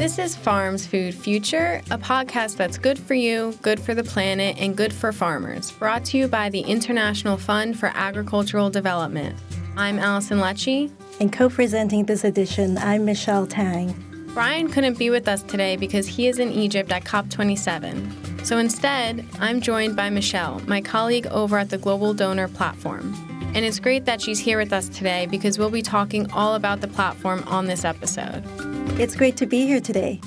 This is Farms Food Future, a podcast that's good for you, good for the planet, and good for farmers, brought to you by the International Fund for Agricultural Development. I'm Allison Lecce. And co presenting this edition, I'm Michelle Tang. Brian couldn't be with us today because he is in Egypt at COP27. So instead, I'm joined by Michelle, my colleague over at the Global Donor Platform. And it's great that she's here with us today because we'll be talking all about the platform on this episode. It's great to be here today.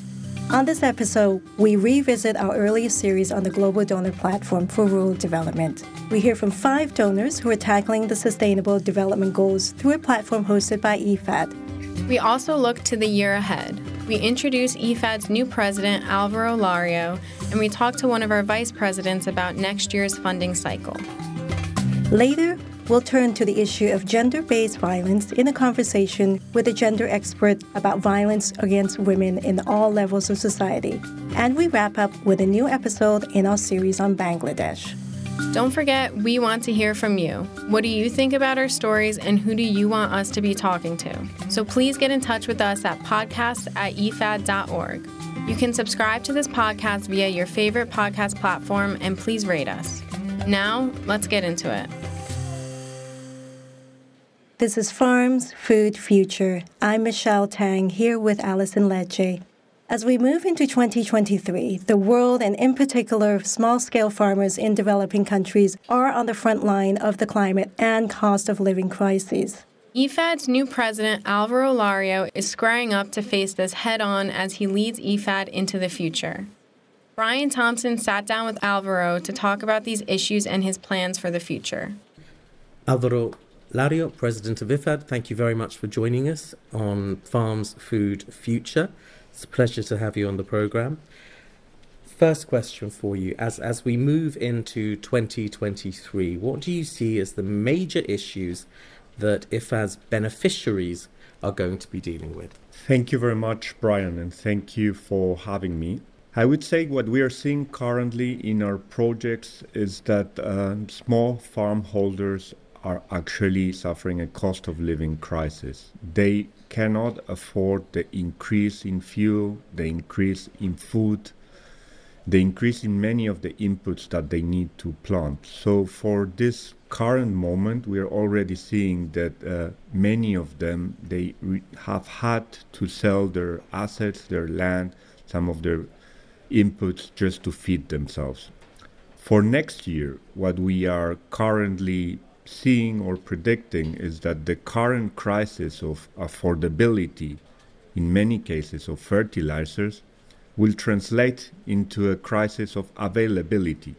On this episode, we revisit our earlier series on the Global Donor Platform for Rural Development. We hear from five donors who are tackling the Sustainable Development Goals through a platform hosted by IFAD. We also look to the year ahead. We introduce IFAD's new president, Alvaro Lario, and we talk to one of our vice presidents about next year's funding cycle. Later, we'll turn to the issue of gender based violence in a conversation with a gender expert about violence against women in all levels of society. And we wrap up with a new episode in our series on Bangladesh. Don't forget, we want to hear from you. What do you think about our stories and who do you want us to be talking to? So please get in touch with us at podcast at ifad.org. You can subscribe to this podcast via your favorite podcast platform and please rate us. Now, let's get into it. This is Farms Food Future. I'm Michelle Tang here with Allison Lecce. As we move into 2023, the world and in particular small scale farmers in developing countries are on the front line of the climate and cost of living crises. IFAD's new president, Alvaro Lario, is squaring up to face this head on as he leads IFAD into the future. Brian Thompson sat down with Alvaro to talk about these issues and his plans for the future. Alvaro, Lario, President of IFAD, thank you very much for joining us on Farms Food Future. It's a pleasure to have you on the program. First question for you as, as we move into 2023, what do you see as the major issues that IFAD's beneficiaries are going to be dealing with? Thank you very much, Brian, and thank you for having me. I would say what we are seeing currently in our projects is that uh, small farm holders are actually suffering a cost of living crisis. They cannot afford the increase in fuel, the increase in food, the increase in many of the inputs that they need to plant. So, for this current moment, we are already seeing that uh, many of them they re- have had to sell their assets, their land, some of their inputs just to feed themselves. For next year, what we are currently seeing or predicting is that the current crisis of affordability, in many cases of fertilizers, will translate into a crisis of availability.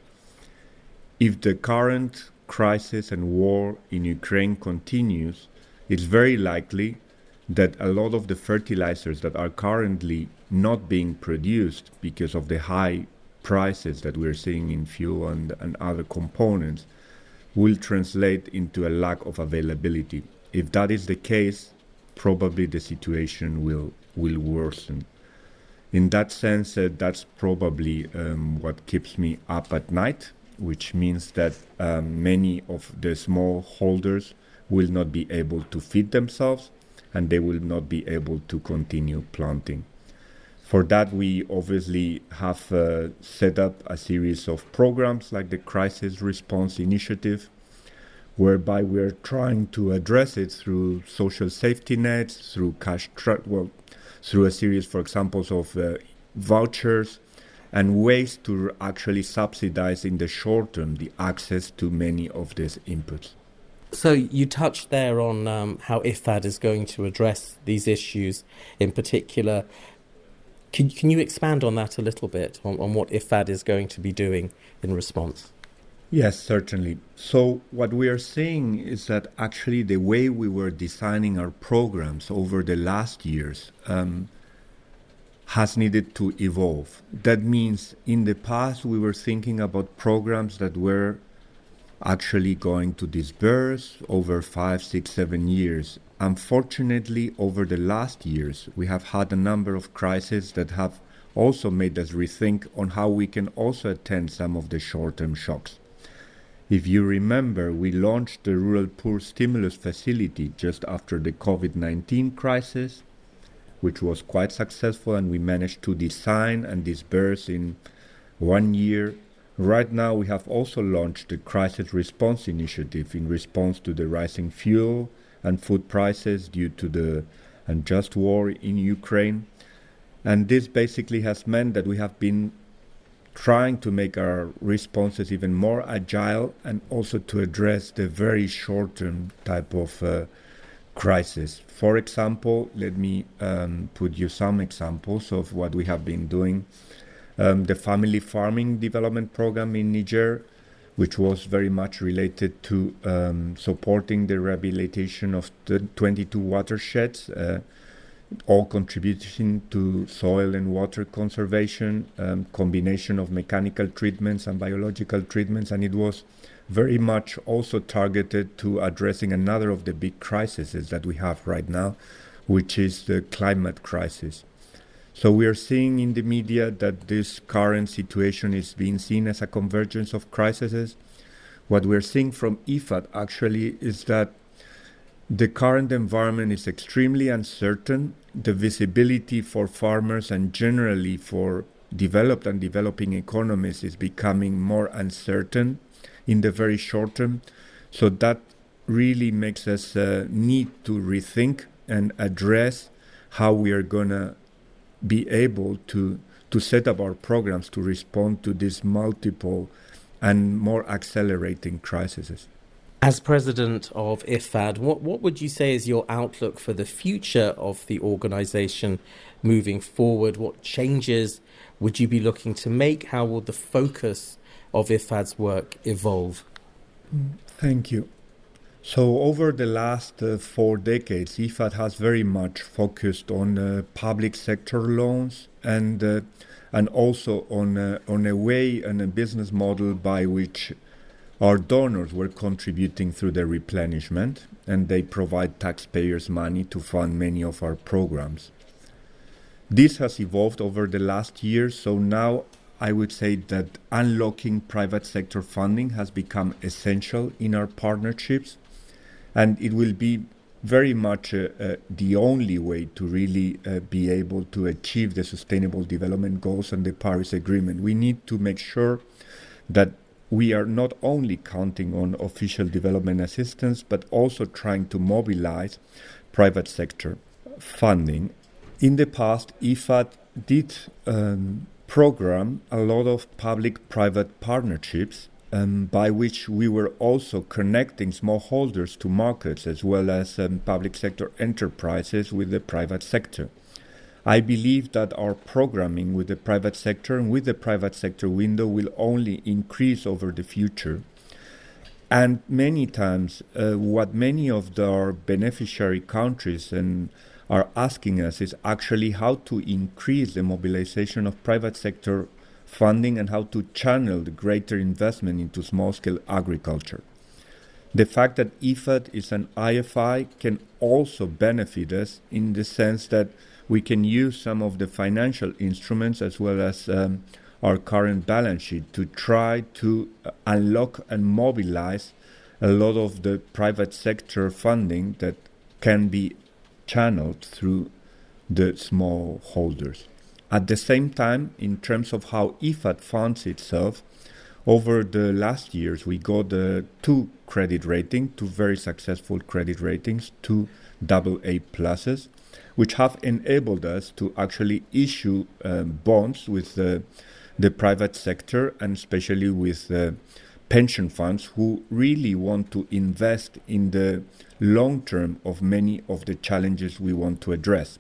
If the current crisis and war in Ukraine continues, it's very likely that a lot of the fertilizers that are currently not being produced because of the high prices that we're seeing in fuel and, and other components will translate into a lack of availability. If that is the case, probably the situation will will worsen. In that sense, uh, that's probably um, what keeps me up at night, which means that um, many of the small holders will not be able to feed themselves and they will not be able to continue planting. For that, we obviously have uh, set up a series of programs like the Crisis Response Initiative, whereby we're trying to address it through social safety nets, through cash, tra- well, through a series, for example, of uh, vouchers, and ways to actually subsidize in the short term the access to many of these inputs. So you touched there on um, how IFAD is going to address these issues in particular. Can, can you expand on that a little bit, on, on what IFAD is going to be doing in response? Yes, certainly. So, what we are seeing is that actually the way we were designing our programs over the last years um, has needed to evolve. That means in the past we were thinking about programs that were actually going to disperse over five, six, seven years. Unfortunately, over the last years, we have had a number of crises that have also made us rethink on how we can also attend some of the short term shocks. If you remember, we launched the Rural Poor Stimulus Facility just after the COVID 19 crisis. which was quite successful, and we managed to design and disburse in one year. Right now, we have also launched the Crisis Response Initiative in response to the rising fuel and food prices due to the unjust war in Ukraine. And this basically has meant that we have been trying to make our responses even more agile and also to address the very short term type of uh, crisis. For example, let me um, put you some examples of what we have been doing. Um, the family farming development program in Niger, which was very much related to um, supporting the rehabilitation of the 22 watersheds. Uh, all contributing to soil and water conservation, um, combination of mechanical treatments and biological treatments, and it was very much also targeted to addressing another of the big crises that we have right now, which is the climate crisis. So we are seeing in the media that this current situation is being seen as a convergence of crises. What we're seeing from IFAD actually is that the current environment is extremely uncertain. The visibility for farmers and generally for developed and developing economies is becoming more uncertain in the very short term. So that really makes us uh, need to rethink and address how we are going to be able to to set up our programs to respond to these multiple and more accelerating crises. As president of IFAD, what, what would you say is your outlook for the future of the organization moving forward? What changes would you be looking to make? How will the focus of IFAD's work evolve? Thank you. So, over the last uh, four decades, IFAD has very much focused on uh, public sector loans and uh, and also on uh, on a way and a business model by which our donors were contributing through the replenishment, and they provide taxpayers' money to fund many of our programs. This has evolved over the last years, so now I would say that unlocking private sector funding has become essential in our partnerships, and it will be very much uh, uh, the only way to really uh, be able to achieve the sustainable development goals and the Paris Agreement. We need to make sure that we are not only counting on official development assistance, but also trying to mobilize private sector funding. In the past, IFAD did um, program a lot of public private partnerships um, by which we were also connecting smallholders to markets as well as um, public sector enterprises with the private sector. I believe that our programming with the private sector and with the private sector window will only increase over the future. And many times, uh, what many of the, our beneficiary countries and are asking us is actually how to increase the mobilization of private sector funding and how to channel the greater investment into small scale agriculture. The fact that IFAD is an IFI can also benefit us in the sense that we can use some of the financial instruments as well as um, our current balance sheet to try to uh, unlock and mobilize a lot of the private sector funding that can be channeled through the small holders. At the same time, in terms of how IFAD funds itself, over the last years we got uh, two credit ratings, two very successful credit ratings, two double A pluses, which have enabled us to actually issue um, bonds with the, the private sector and especially with pension funds who really want to invest in the long term of many of the challenges we want to address.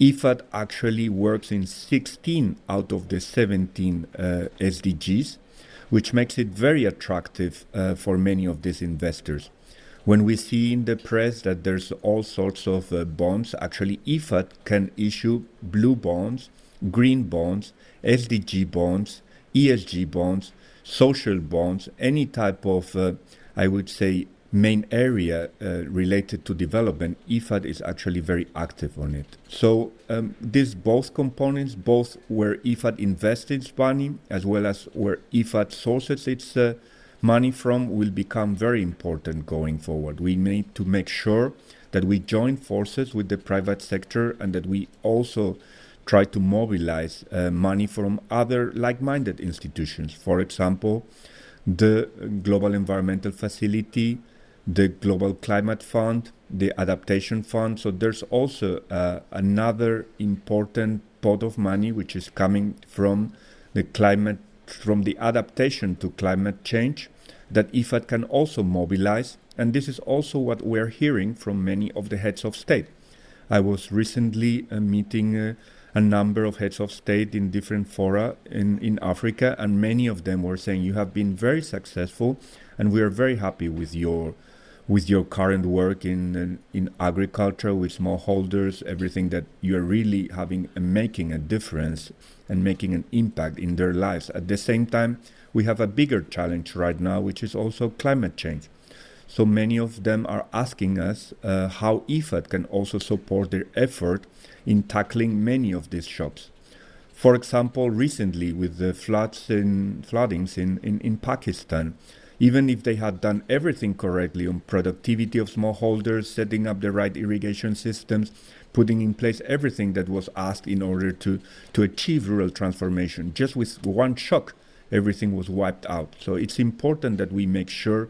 IFAD actually works in 16 out of the 17 uh, SDGs, which makes it very attractive uh, for many of these investors. When we see in the press that there's all sorts of uh, bonds, actually IFAD can issue blue bonds, green bonds, SDG bonds, ESG bonds, social bonds, any type of, uh, I would say, main area uh, related to development, IFAD is actually very active on it. So um, these both components, both where IFAD invests its money as well as where IFAD sources its uh, money from will become very important going forward. We need to make sure that we join forces with the private sector and that we also try to mobilize uh, money from other like minded institutions. For example, the Global Environmental Facility, the Global Climate Fund, the Adaptation Fund. So there's also uh, another important pot of money which is coming from the climate, from the adaptation to climate change that IFAD can also mobilize. And this is also what we're hearing from many of the heads of state. I was recently uh, meeting uh, a number of heads of state in different fora in, in Africa, and many of them were saying, You have been very successful, and we are very happy with your with your current work in in agriculture with smallholders, everything that you are really having and making a difference and making an impact in their lives. At the same time, we have a bigger challenge right now, which is also climate change. So many of them are asking us uh, how IFAD can also support their effort in tackling many of these shocks. For example, recently with the floods in floodings in, in, in Pakistan, even if they had done everything correctly on productivity of smallholders, setting up the right irrigation systems, putting in place everything that was asked in order to, to achieve rural transformation, just with one shock, everything was wiped out. So it's important that we make sure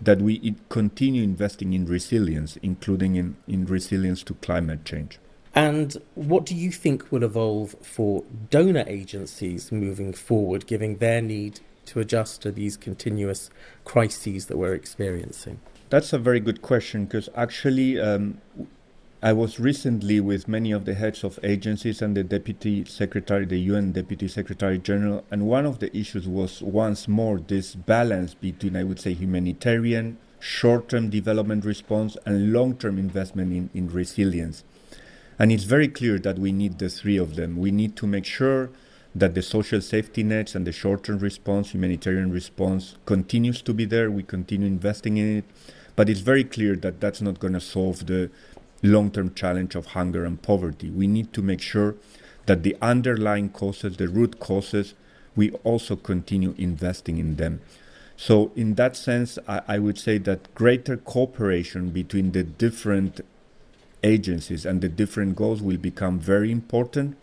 that we continue investing in resilience, including in, in resilience to climate change. And what do you think will evolve for donor agencies moving forward, given their need to adjust to these continuous crises that we're experiencing? That's a very good question because actually, um, I was recently with many of the heads of agencies and the deputy secretary, the UN deputy secretary general, and one of the issues was once more this balance between, I would say, humanitarian, short term development response, and long term investment in, in resilience. And it's very clear that we need the three of them. We need to make sure that the social safety nets and the short-term response, humanitarian response, continues to be there. We continue investing in it, but it's very clear that that's not going to solve the long-term challenge of hunger and poverty. We need to make sure that the underlying causes, the root causes, we also continue investing in them. So, in that sense, I, I would say that greater cooperation between the different agencies and the different goals will become very important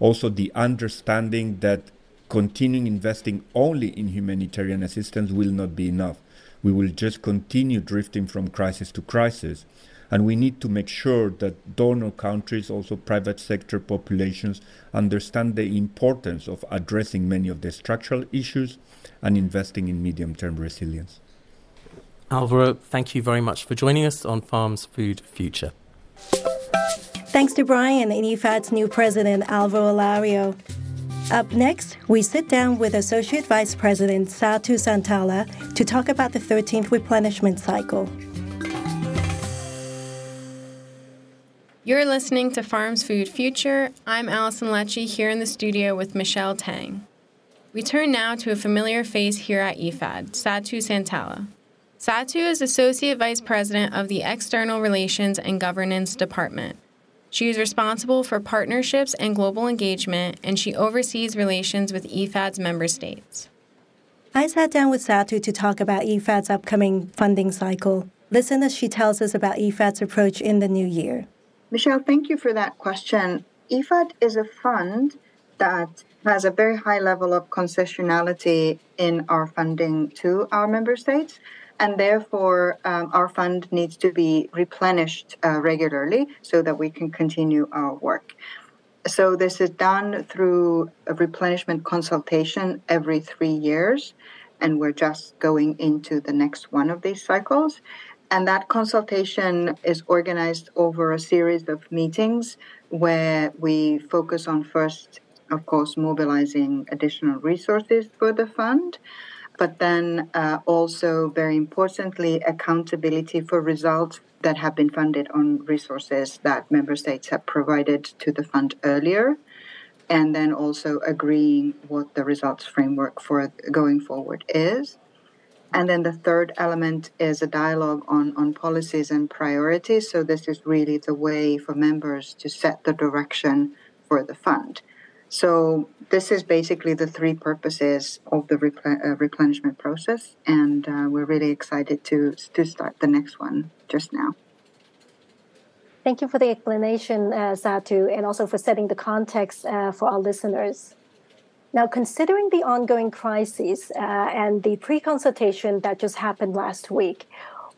also the understanding that continuing investing only in humanitarian assistance will not be enough. We will just continue drifting from crisis to crisis. And we need to make sure that donor countries, also private sector populations, understand the importance of addressing many of the structural issues and investing in medium term resilience. Alvaro, thank you very much for joining us on Farms Food Future. Thanks to Brian and IFAD's new president, Alvaro Lario. Up next, we sit down with Associate Vice President Satu Santala to talk about the 13th replenishment cycle. You're listening to Farms Food Future. I'm Allison Lecce here in the studio with Michelle Tang. We turn now to a familiar face here at IFAD, Satu Santala. Satu is Associate Vice President of the External Relations and Governance Department. She is responsible for partnerships and global engagement, and she oversees relations with IFAD's member states. I sat down with Satu to talk about IFAD's upcoming funding cycle. Listen as she tells us about IFAD's approach in the new year. Michelle, thank you for that question. IFAD is a fund that has a very high level of concessionality in our funding to our member states and therefore um, our fund needs to be replenished uh, regularly so that we can continue our work. So this is done through a replenishment consultation every three years, and we're just going into the next one of these cycles. And that consultation is organized over a series of meetings where we focus on first, of course, mobilizing additional resources for the fund but then uh, also very importantly, accountability for results that have been funded on resources that member states have provided to the fund earlier, and then also agreeing what the results framework for going forward is. And then the third element is a dialogue on, on policies and priorities. So, this is really the way for members to set the direction for the fund. So this is basically the three purposes of the uh, replenishment process, and uh, we're really excited to to start the next one just now. Thank you for the explanation, uh, Satu, and also for setting the context uh, for our listeners. Now, considering the ongoing crisis uh, and the pre consultation that just happened last week,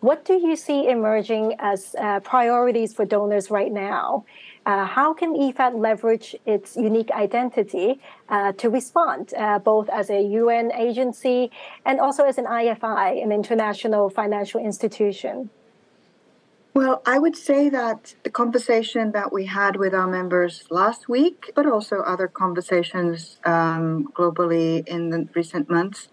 what do you see emerging as uh, priorities for donors right now? Uh, how can IFAD leverage its unique identity uh, to respond, uh, both as a UN agency and also as an IFI, an international financial institution? Well, I would say that the conversation that we had with our members last week, but also other conversations um, globally in the recent months,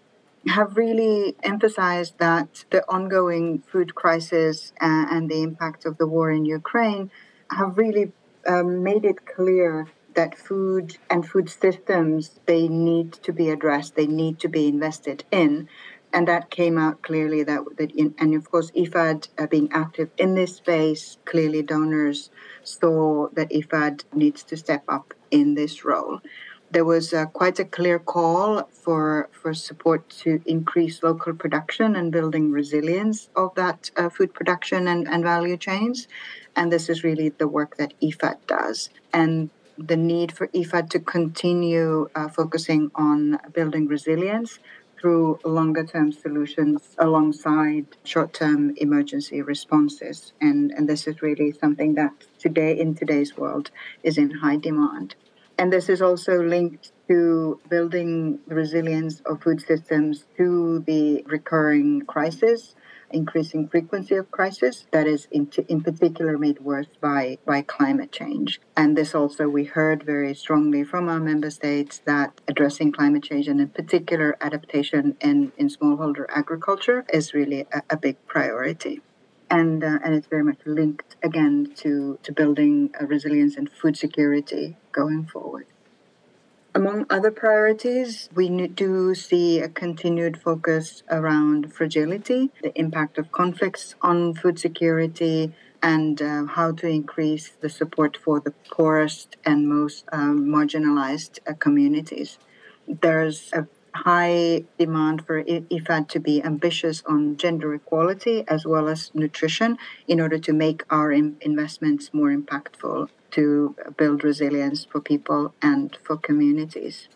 have really emphasized that the ongoing food crisis uh, and the impact of the war in Ukraine have really um, made it clear that food and food systems they need to be addressed they need to be invested in. And that came out clearly that, that in, and of course ifad uh, being active in this space clearly donors saw that ifad needs to step up in this role there was uh, quite a clear call for for support to increase local production and building resilience of that uh, food production and, and value chains. And this is really the work that IFAD does. And the need for IFAD to continue uh, focusing on building resilience through longer term solutions alongside short term emergency responses. And, and this is really something that today, in today's world, is in high demand. And this is also linked to building the resilience of food systems to the recurring crisis, increasing frequency of crisis that is in, t- in particular made worse by, by climate change. And this also we heard very strongly from our member states that addressing climate change and in particular adaptation in, in smallholder agriculture is really a, a big priority and uh, and it's very much linked again to to building resilience and food security going forward. Among other priorities, we do see a continued focus around fragility, the impact of conflicts on food security, and uh, how to increase the support for the poorest and most um, marginalized uh, communities. There's a high demand for IFAD to be ambitious on gender equality as well as nutrition in order to make our investments more impactful to build resilience for people and for communities.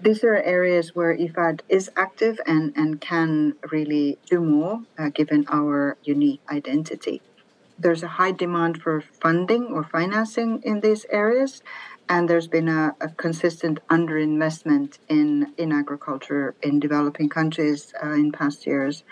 These are areas where IFAD is active and, and can really do more uh, given our unique identity. There's a high demand for funding or financing in these areas, and there's been a, a, consistent underinvestment in in agriculture in developing countries uh, in past years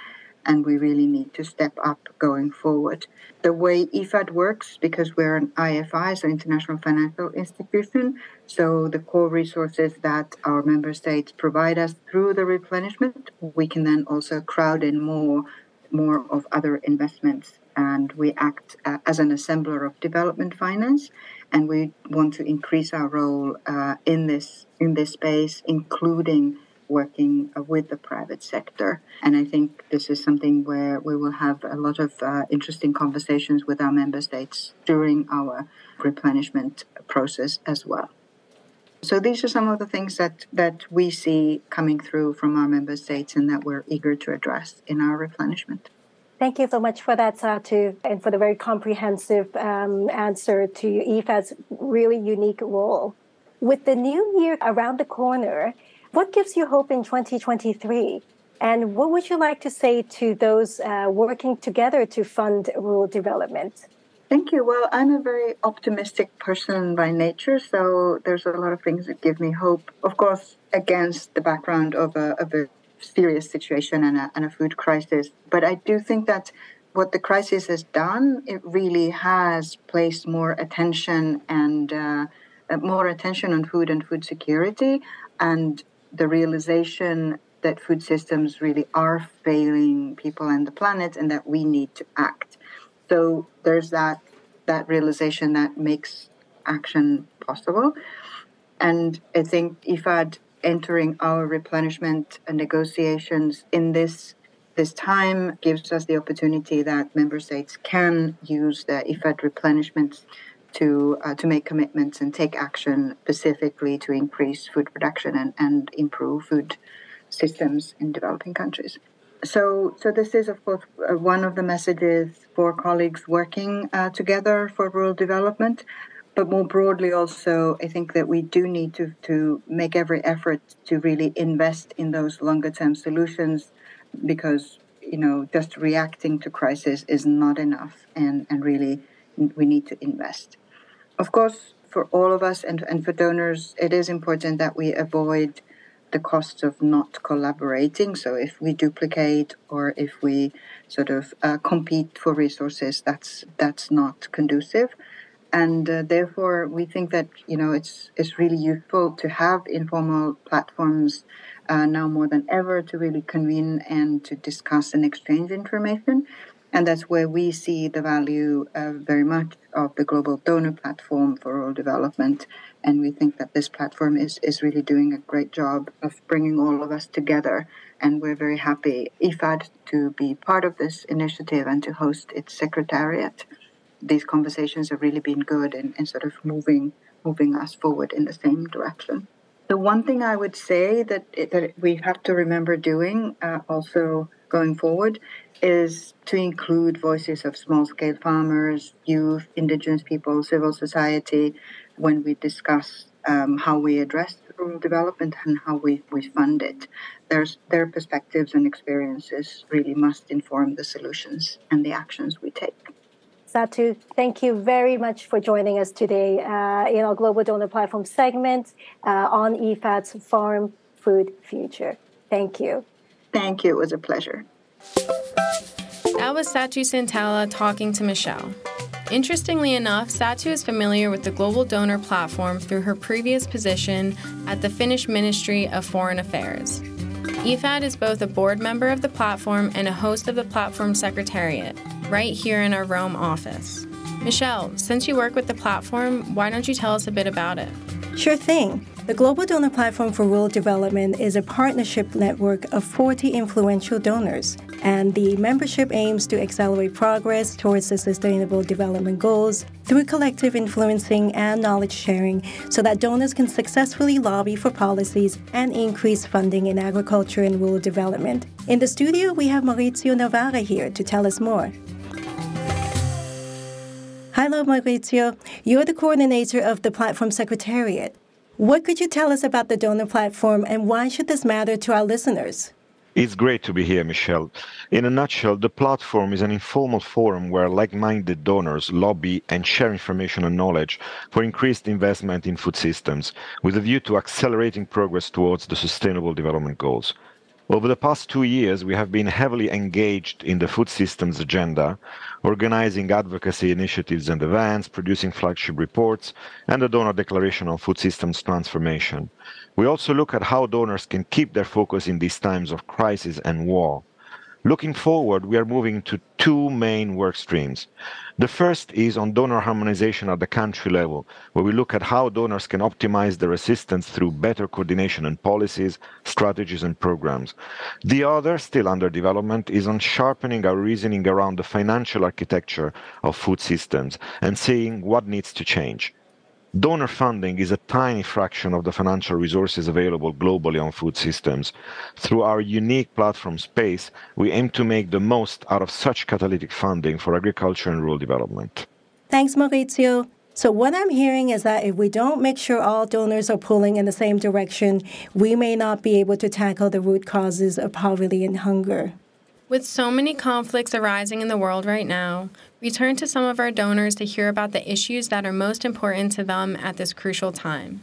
and we really need to step up going forward. The way IFAD works, because we're an IFI, so International Financial Institution, so the core resources that our member states provide us through the replenishment, we can then also crowd in more, more of other investments. And we act uh, as an assembler of development finance and we want to increase our role uh, in this in this space, including working uh, with the private sector. And I think this is something where we will have a lot of uh, interesting conversations with our member states during our replenishment process as well. So these are some of the things that, that we see coming through from our member states and that we're eager to address in our replenishment. Thank you so much for that, Satu, and for the very comprehensive um, answer to IFAD's really unique role. With the new year around the corner, what gives you hope in 2023? And what would you like to say to those uh, working together to fund rural development? Thank you. Well, I'm a very optimistic person by nature, so there's a lot of things that give me hope. Of course, against the background of a, of a serious situation and a, and a food crisis. But I do think that what the crisis has done, it really has placed more attention and uh, uh, more attention on food and food security and the realization that food systems really are failing people and the planet and that we need to act. So there's that that realization that makes action possible. And I think IFAD entering our replenishment negotiations in this this time gives us the opportunity that member states can use the IFAD replenishments to uh, to make commitments and take action specifically to increase food production and, and improve food systems in developing countries. so, so this is, of course, uh, one of the messages for colleagues working uh, together for rural development. But more broadly, also, I think that we do need to, to make every effort to really invest in those longer term solutions because, you know, just reacting to crisis is not enough. And, and really, we need to invest. Of course, for all of us and, and for donors, it is important that we avoid the costs of not collaborating. So if we duplicate or if we sort of uh, compete for resources, that's that's not conducive. And uh, therefore, we think that you know it's it's really useful to have informal platforms uh, now more than ever to really convene and to discuss and exchange information. And that's where we see the value uh, very much of the global donor platform for rural development. And we think that this platform is, is really doing a great job of bringing all of us together. And we're very happy, IFAD, to be part of this initiative and to host its secretariat. These conversations have really been good in, in sort of moving moving us forward in the same direction. The one thing I would say that, that we have to remember doing uh, also going forward is to include voices of small scale farmers, youth, indigenous people, civil society when we discuss um, how we address rural development and how we, we fund it. There's, their perspectives and experiences really must inform the solutions and the actions we take. Satu, thank you very much for joining us today uh, in our Global Donor Platform segment uh, on IFAD's Farm Food Future. Thank you. Thank you. It was a pleasure. That was Satu Santala talking to Michelle. Interestingly enough, Satu is familiar with the Global Donor Platform through her previous position at the Finnish Ministry of Foreign Affairs. IFAD is both a board member of the platform and a host of the platform secretariat, right here in our Rome office. Michelle, since you work with the platform, why don't you tell us a bit about it? Sure thing. The Global Donor Platform for Rural Development is a partnership network of 40 influential donors, and the membership aims to accelerate progress towards the Sustainable Development Goals through collective influencing and knowledge sharing so that donors can successfully lobby for policies and increase funding in agriculture and rural development. In the studio, we have Maurizio Novara here to tell us more. Hello, Maurizio. You're the coordinator of the platform secretariat. What could you tell us about the donor platform and why should this matter to our listeners? It's great to be here, Michelle. In a nutshell, the platform is an informal forum where like minded donors lobby and share information and knowledge for increased investment in food systems with a view to accelerating progress towards the Sustainable Development Goals. Over the past two years, we have been heavily engaged in the food systems agenda, organizing advocacy initiatives and events, producing flagship reports, and the donor declaration on food systems transformation. We also look at how donors can keep their focus in these times of crisis and war. Looking forward, we are moving to two main work streams. The first is on donor harmonization at the country level, where we look at how donors can optimize their assistance through better coordination and policies, strategies, and programs. The other, still under development, is on sharpening our reasoning around the financial architecture of food systems and seeing what needs to change. Donor funding is a tiny fraction of the financial resources available globally on food systems. Through our unique platform space, we aim to make the most out of such catalytic funding for agriculture and rural development. Thanks, Maurizio. So, what I'm hearing is that if we don't make sure all donors are pulling in the same direction, we may not be able to tackle the root causes of poverty and hunger. With so many conflicts arising in the world right now, we turn to some of our donors to hear about the issues that are most important to them at this crucial time.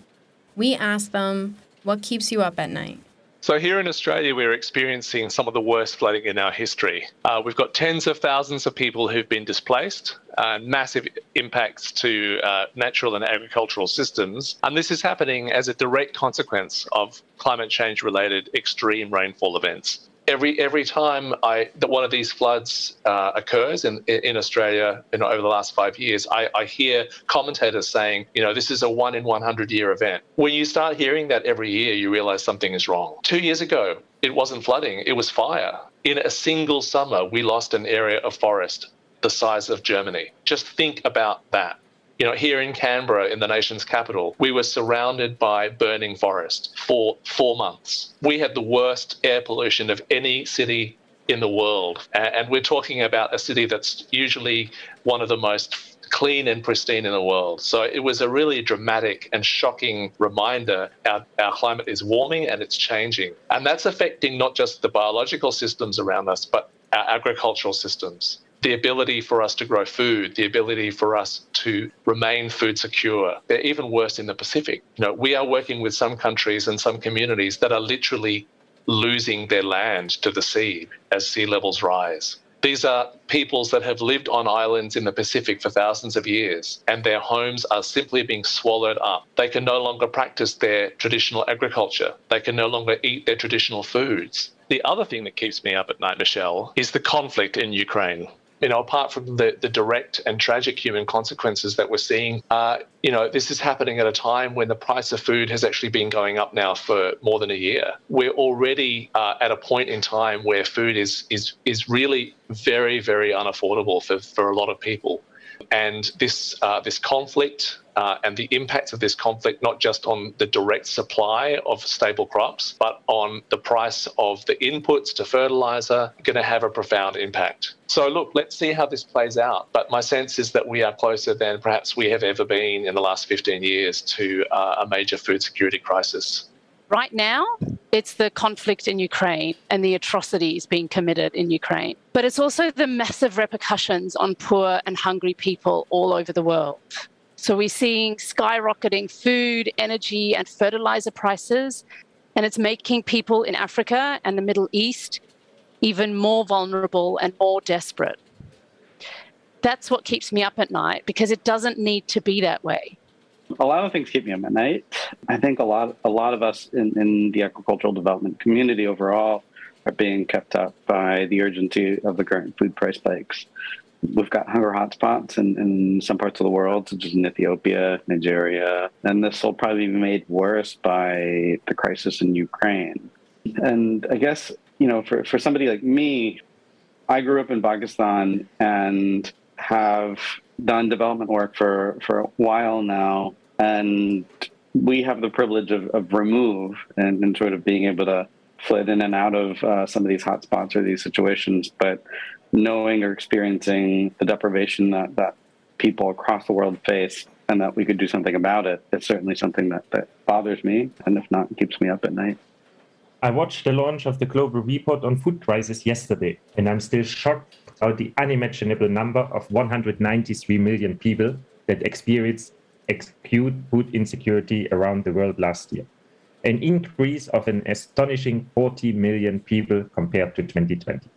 We ask them, What keeps you up at night? So, here in Australia, we're experiencing some of the worst flooding in our history. Uh, we've got tens of thousands of people who've been displaced, uh, massive impacts to uh, natural and agricultural systems. And this is happening as a direct consequence of climate change related extreme rainfall events every every time I that one of these floods uh, occurs in in Australia, you know, over the last five years, I, I hear commentators saying, you know, this is a one in one hundred year event. When you start hearing that every year, you realize something is wrong. Two years ago, it wasn't flooding; it was fire. In a single summer, we lost an area of forest the size of Germany. Just think about that. You know, here in Canberra, in the nation's capital, we were surrounded by burning forest for four months. We had the worst air pollution of any city in the world. And we're talking about a city that's usually one of the most clean and pristine in the world. So it was a really dramatic and shocking reminder our, our climate is warming and it's changing. And that's affecting not just the biological systems around us, but our agricultural systems the ability for us to grow food, the ability for us to remain food secure. They're even worse in the Pacific. You know, we are working with some countries and some communities that are literally losing their land to the sea as sea levels rise. These are peoples that have lived on islands in the Pacific for thousands of years, and their homes are simply being swallowed up. They can no longer practice their traditional agriculture. They can no longer eat their traditional foods. The other thing that keeps me up at night, Michelle, is the conflict in Ukraine you know, apart from the, the direct and tragic human consequences that we're seeing, uh, you know, this is happening at a time when the price of food has actually been going up now for more than a year. We're already uh, at a point in time where food is is is really very very unaffordable for, for a lot of people, and this uh, this conflict uh, and the impacts of this conflict, not just on the direct supply of stable crops, but on the price of the inputs to fertilizer, going to have a profound impact. So, look, let's see how this plays out. But my sense is that we are closer than perhaps we have ever been in the last 15 years to uh, a major food security crisis. Right now, it's the conflict in Ukraine and the atrocities being committed in Ukraine. But it's also the massive repercussions on poor and hungry people all over the world. So we're seeing skyrocketing food, energy, and fertilizer prices, and it's making people in Africa and the Middle East even more vulnerable and more desperate. That's what keeps me up at night because it doesn't need to be that way. A lot of things keep me up at night. I think a lot, a lot of us in, in the agricultural development community overall are being kept up by the urgency of the current food price spikes we've got hunger hotspots in, in some parts of the world, such as in Ethiopia, Nigeria, and this will probably be made worse by the crisis in Ukraine. And I guess, you know, for, for somebody like me, I grew up in Pakistan and have done development work for, for a while now. And we have the privilege of, of remove and, and sort of being able to flit in and out of uh, some of these hotspots or these situations. But knowing or experiencing the deprivation that, that people across the world face and that we could do something about it, it's certainly something that, that bothers me and if not, keeps me up at night. I watched the launch of the global report on food crisis yesterday, and I'm still shocked about the unimaginable number of 193 million people that experienced acute food insecurity around the world last year, an increase of an astonishing 40 million people compared to 2020.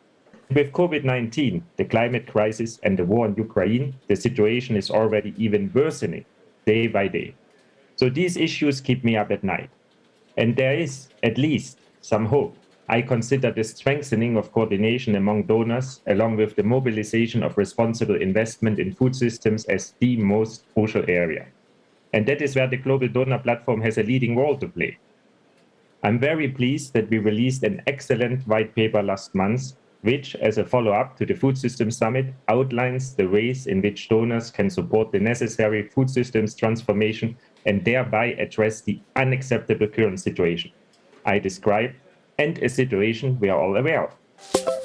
With COVID 19, the climate crisis, and the war in Ukraine, the situation is already even worsening day by day. So these issues keep me up at night. And there is, at least, some hope. I consider the strengthening of coordination among donors, along with the mobilization of responsible investment in food systems, as the most crucial area. And that is where the Global Donor Platform has a leading role to play. I'm very pleased that we released an excellent white paper last month which, as a follow up to the Food Systems Summit, outlines the ways in which donors can support the necessary food systems transformation and thereby address the unacceptable current situation I described and a situation we are all aware of.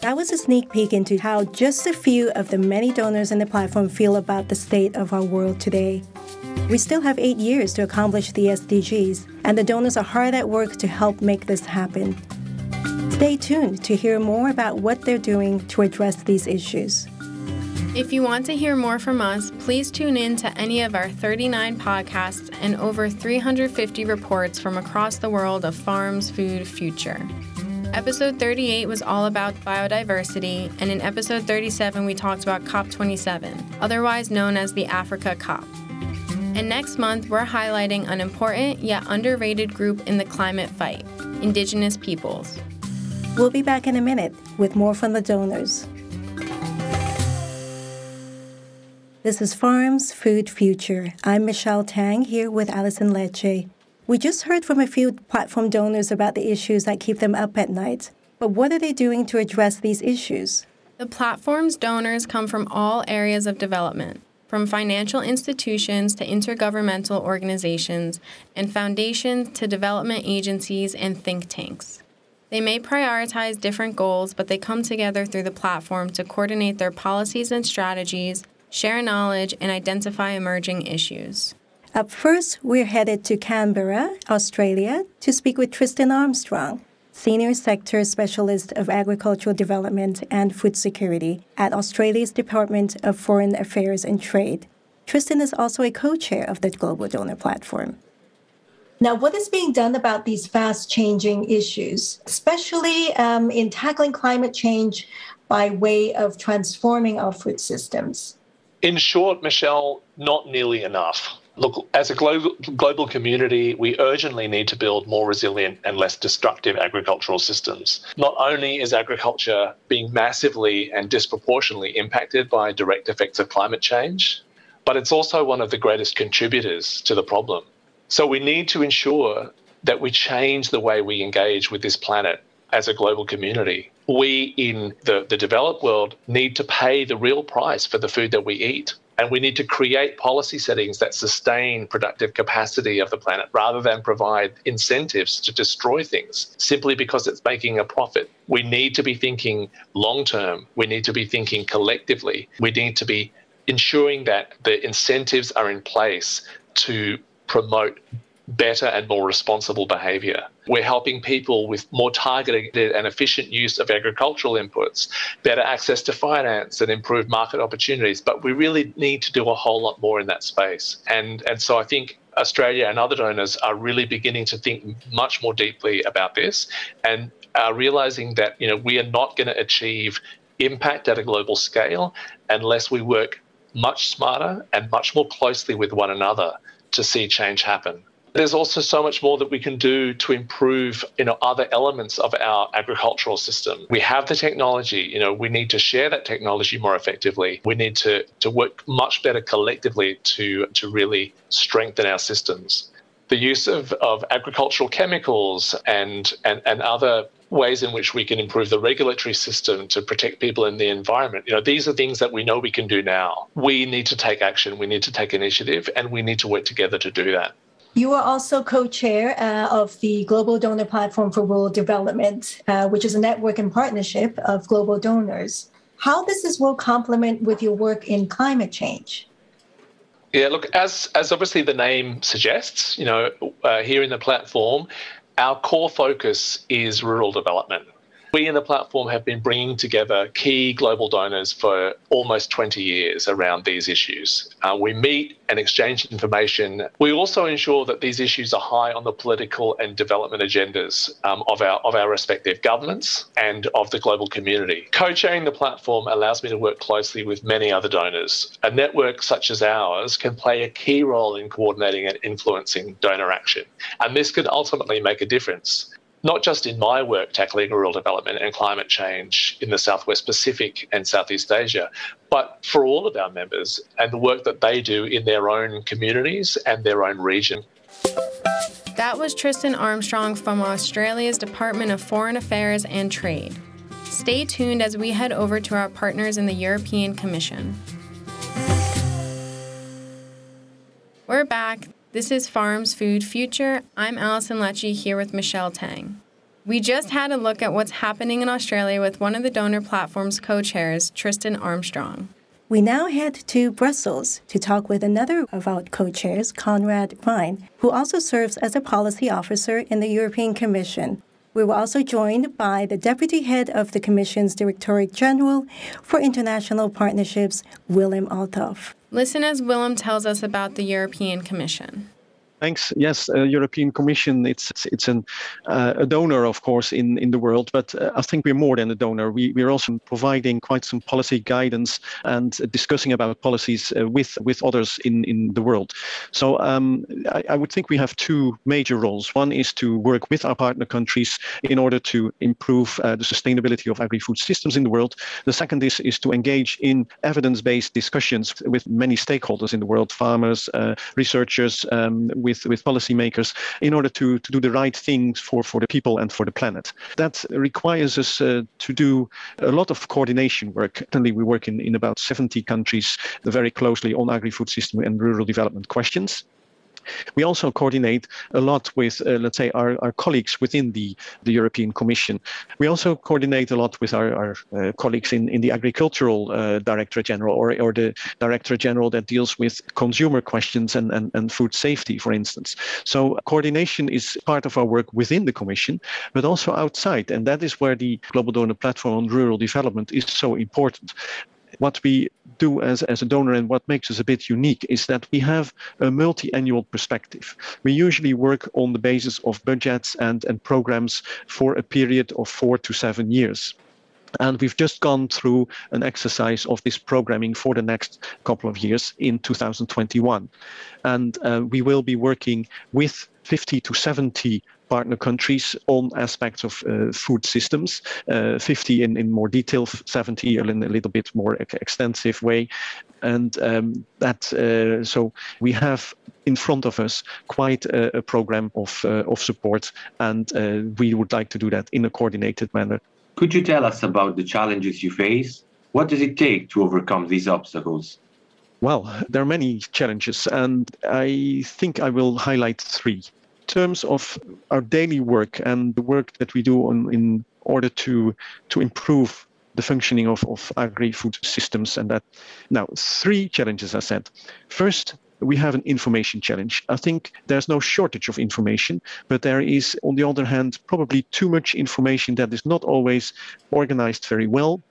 That was a sneak peek into how just a few of the many donors in the platform feel about the state of our world today. We still have eight years to accomplish the SDGs, and the donors are hard at work to help make this happen. Stay tuned to hear more about what they're doing to address these issues. If you want to hear more from us, please tune in to any of our 39 podcasts and over 350 reports from across the world of Farms Food Future. Episode 38 was all about biodiversity, and in episode 37, we talked about COP27, otherwise known as the Africa COP. And next month, we're highlighting an important yet underrated group in the climate fight Indigenous peoples. We'll be back in a minute with more from the donors. This is Farms Food Future. I'm Michelle Tang here with Allison Lecce. We just heard from a few platform donors about the issues that keep them up at night. But what are they doing to address these issues? The platform's donors come from all areas of development, from financial institutions to intergovernmental organizations, and foundations to development agencies and think tanks. They may prioritize different goals, but they come together through the platform to coordinate their policies and strategies, share knowledge, and identify emerging issues. Up first, we're headed to Canberra, Australia, to speak with Tristan Armstrong, Senior Sector Specialist of Agricultural Development and Food Security at Australia's Department of Foreign Affairs and Trade. Tristan is also a co chair of the Global Donor Platform. Now, what is being done about these fast changing issues, especially um, in tackling climate change by way of transforming our food systems? In short, Michelle, not nearly enough. Look, as a global, global community, we urgently need to build more resilient and less destructive agricultural systems. Not only is agriculture being massively and disproportionately impacted by direct effects of climate change, but it's also one of the greatest contributors to the problem. So we need to ensure that we change the way we engage with this planet as a global community. We in the, the developed world need to pay the real price for the food that we eat. And we need to create policy settings that sustain productive capacity of the planet rather than provide incentives to destroy things simply because it's making a profit. We need to be thinking long term. We need to be thinking collectively. We need to be ensuring that the incentives are in place to promote better and more responsible behaviour. We're helping people with more targeted and efficient use of agricultural inputs, better access to finance, and improved market opportunities. But we really need to do a whole lot more in that space. And, and so I think Australia and other donors are really beginning to think much more deeply about this and are realizing that you know we are not going to achieve impact at a global scale unless we work much smarter and much more closely with one another to see change happen. There's also so much more that we can do to improve, you know, other elements of our agricultural system. We have the technology, you know, we need to share that technology more effectively. We need to, to work much better collectively to, to really strengthen our systems. The use of, of agricultural chemicals and, and, and other ways in which we can improve the regulatory system to protect people and the environment. You know, these are things that we know we can do now. We need to take action, we need to take initiative, and we need to work together to do that. You are also co chair uh, of the Global Donor Platform for Rural Development, uh, which is a network and partnership of global donors. How does this work complement with your work in climate change? Yeah, look, as as obviously the name suggests, you know, uh, here in the platform, our core focus is rural development. We in the platform have been bringing together key global donors for almost 20 years around these issues. Uh, we meet and exchange information. We also ensure that these issues are high on the political and development agendas um, of, our, of our respective governments and of the global community. Co chairing the platform allows me to work closely with many other donors. A network such as ours can play a key role in coordinating and influencing donor action, and this can ultimately make a difference not just in my work tackling rural development and climate change in the Southwest Pacific and Southeast Asia, but for all of our members and the work that they do in their own communities and their own region. That was Tristan Armstrong from Australia's Department of Foreign Affairs and Trade. Stay tuned as we head over to our partners in the European Commission. We're back. This is Farms Food Future. I'm Allison Lecce here with Michelle Tang. We just had a look at what's happening in Australia with one of the donor platform's co chairs, Tristan Armstrong. We now head to Brussels to talk with another of our co chairs, Conrad Vine, who also serves as a policy officer in the European Commission. We were also joined by the Deputy Head of the Commission's Directorate General for International Partnerships, Willem Olthof. Listen as Willem tells us about the European Commission. Thanks. Yes, uh, European Commission. It's it's, it's an, uh, a donor, of course, in, in the world, but uh, I think we're more than a donor. We we're also providing quite some policy guidance and discussing about policies uh, with with others in, in the world. So um, I, I would think we have two major roles. One is to work with our partner countries in order to improve uh, the sustainability of agri-food systems in the world. The second is is to engage in evidence-based discussions with many stakeholders in the world, farmers, uh, researchers. Um, with, with policymakers in order to, to do the right things for, for the people and for the planet. That requires us uh, to do a lot of coordination work. Currently, we work in, in about 70 countries very closely on agri-food system and rural development questions. We also coordinate a lot with, uh, let's say, our, our colleagues within the, the European Commission. We also coordinate a lot with our, our uh, colleagues in, in the Agricultural uh, Directorate General or, or the Directorate General that deals with consumer questions and, and, and food safety, for instance. So coordination is part of our work within the Commission, but also outside. And that is where the Global Donor Platform on Rural Development is so important what we do as, as a donor and what makes us a bit unique is that we have a multi-annual perspective. We usually work on the basis of budgets and, and programs for a period of four to seven years. And we've just gone through an exercise of this programming for the next couple of years in 2021. And uh, we will be working with 50 to 70 partner countries on aspects of uh, food systems, uh, 50 in, in more detail, 70 in a little bit more extensive way. And um, that, uh, so we have in front of us quite a, a program of, uh, of support, and uh, we would like to do that in a coordinated manner. Could you tell us about the challenges you face? What does it take to overcome these obstacles? Well, there are many challenges, and I think I will highlight three terms of our daily work and the work that we do on, in order to to improve the functioning of, of agri-food systems and that now three challenges I said. First, we have an information challenge. I think there's no shortage of information, but there is, on the other hand, probably too much information that is not always organized very well.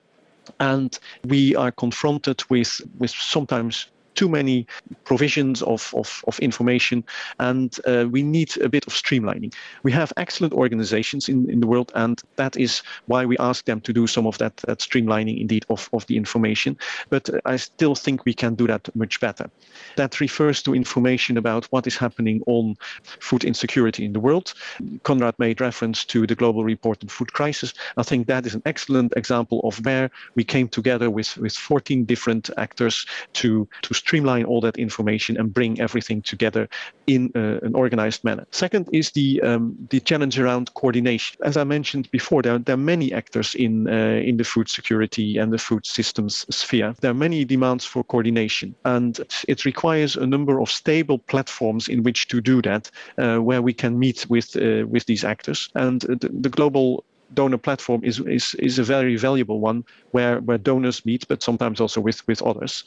And we are confronted with, with sometimes too many provisions of, of, of information, and uh, we need a bit of streamlining. We have excellent organizations in, in the world, and that is why we ask them to do some of that, that streamlining indeed of, of the information. But I still think we can do that much better. That refers to information about what is happening on food insecurity in the world. Konrad made reference to the Global Report on Food Crisis. I think that is an excellent example of where we came together with, with 14 different actors to, to streamline all that information and bring everything together in uh, an organized manner. Second is the um, the challenge around coordination. As I mentioned before, there, there are many actors in uh, in the food security and the food systems sphere. There are many demands for coordination, and it requires a number of stable platforms in which to do that, uh, where we can meet with uh, with these actors. And the, the global donor platform is, is, is a very valuable one where, where donors meet, but sometimes also with, with others.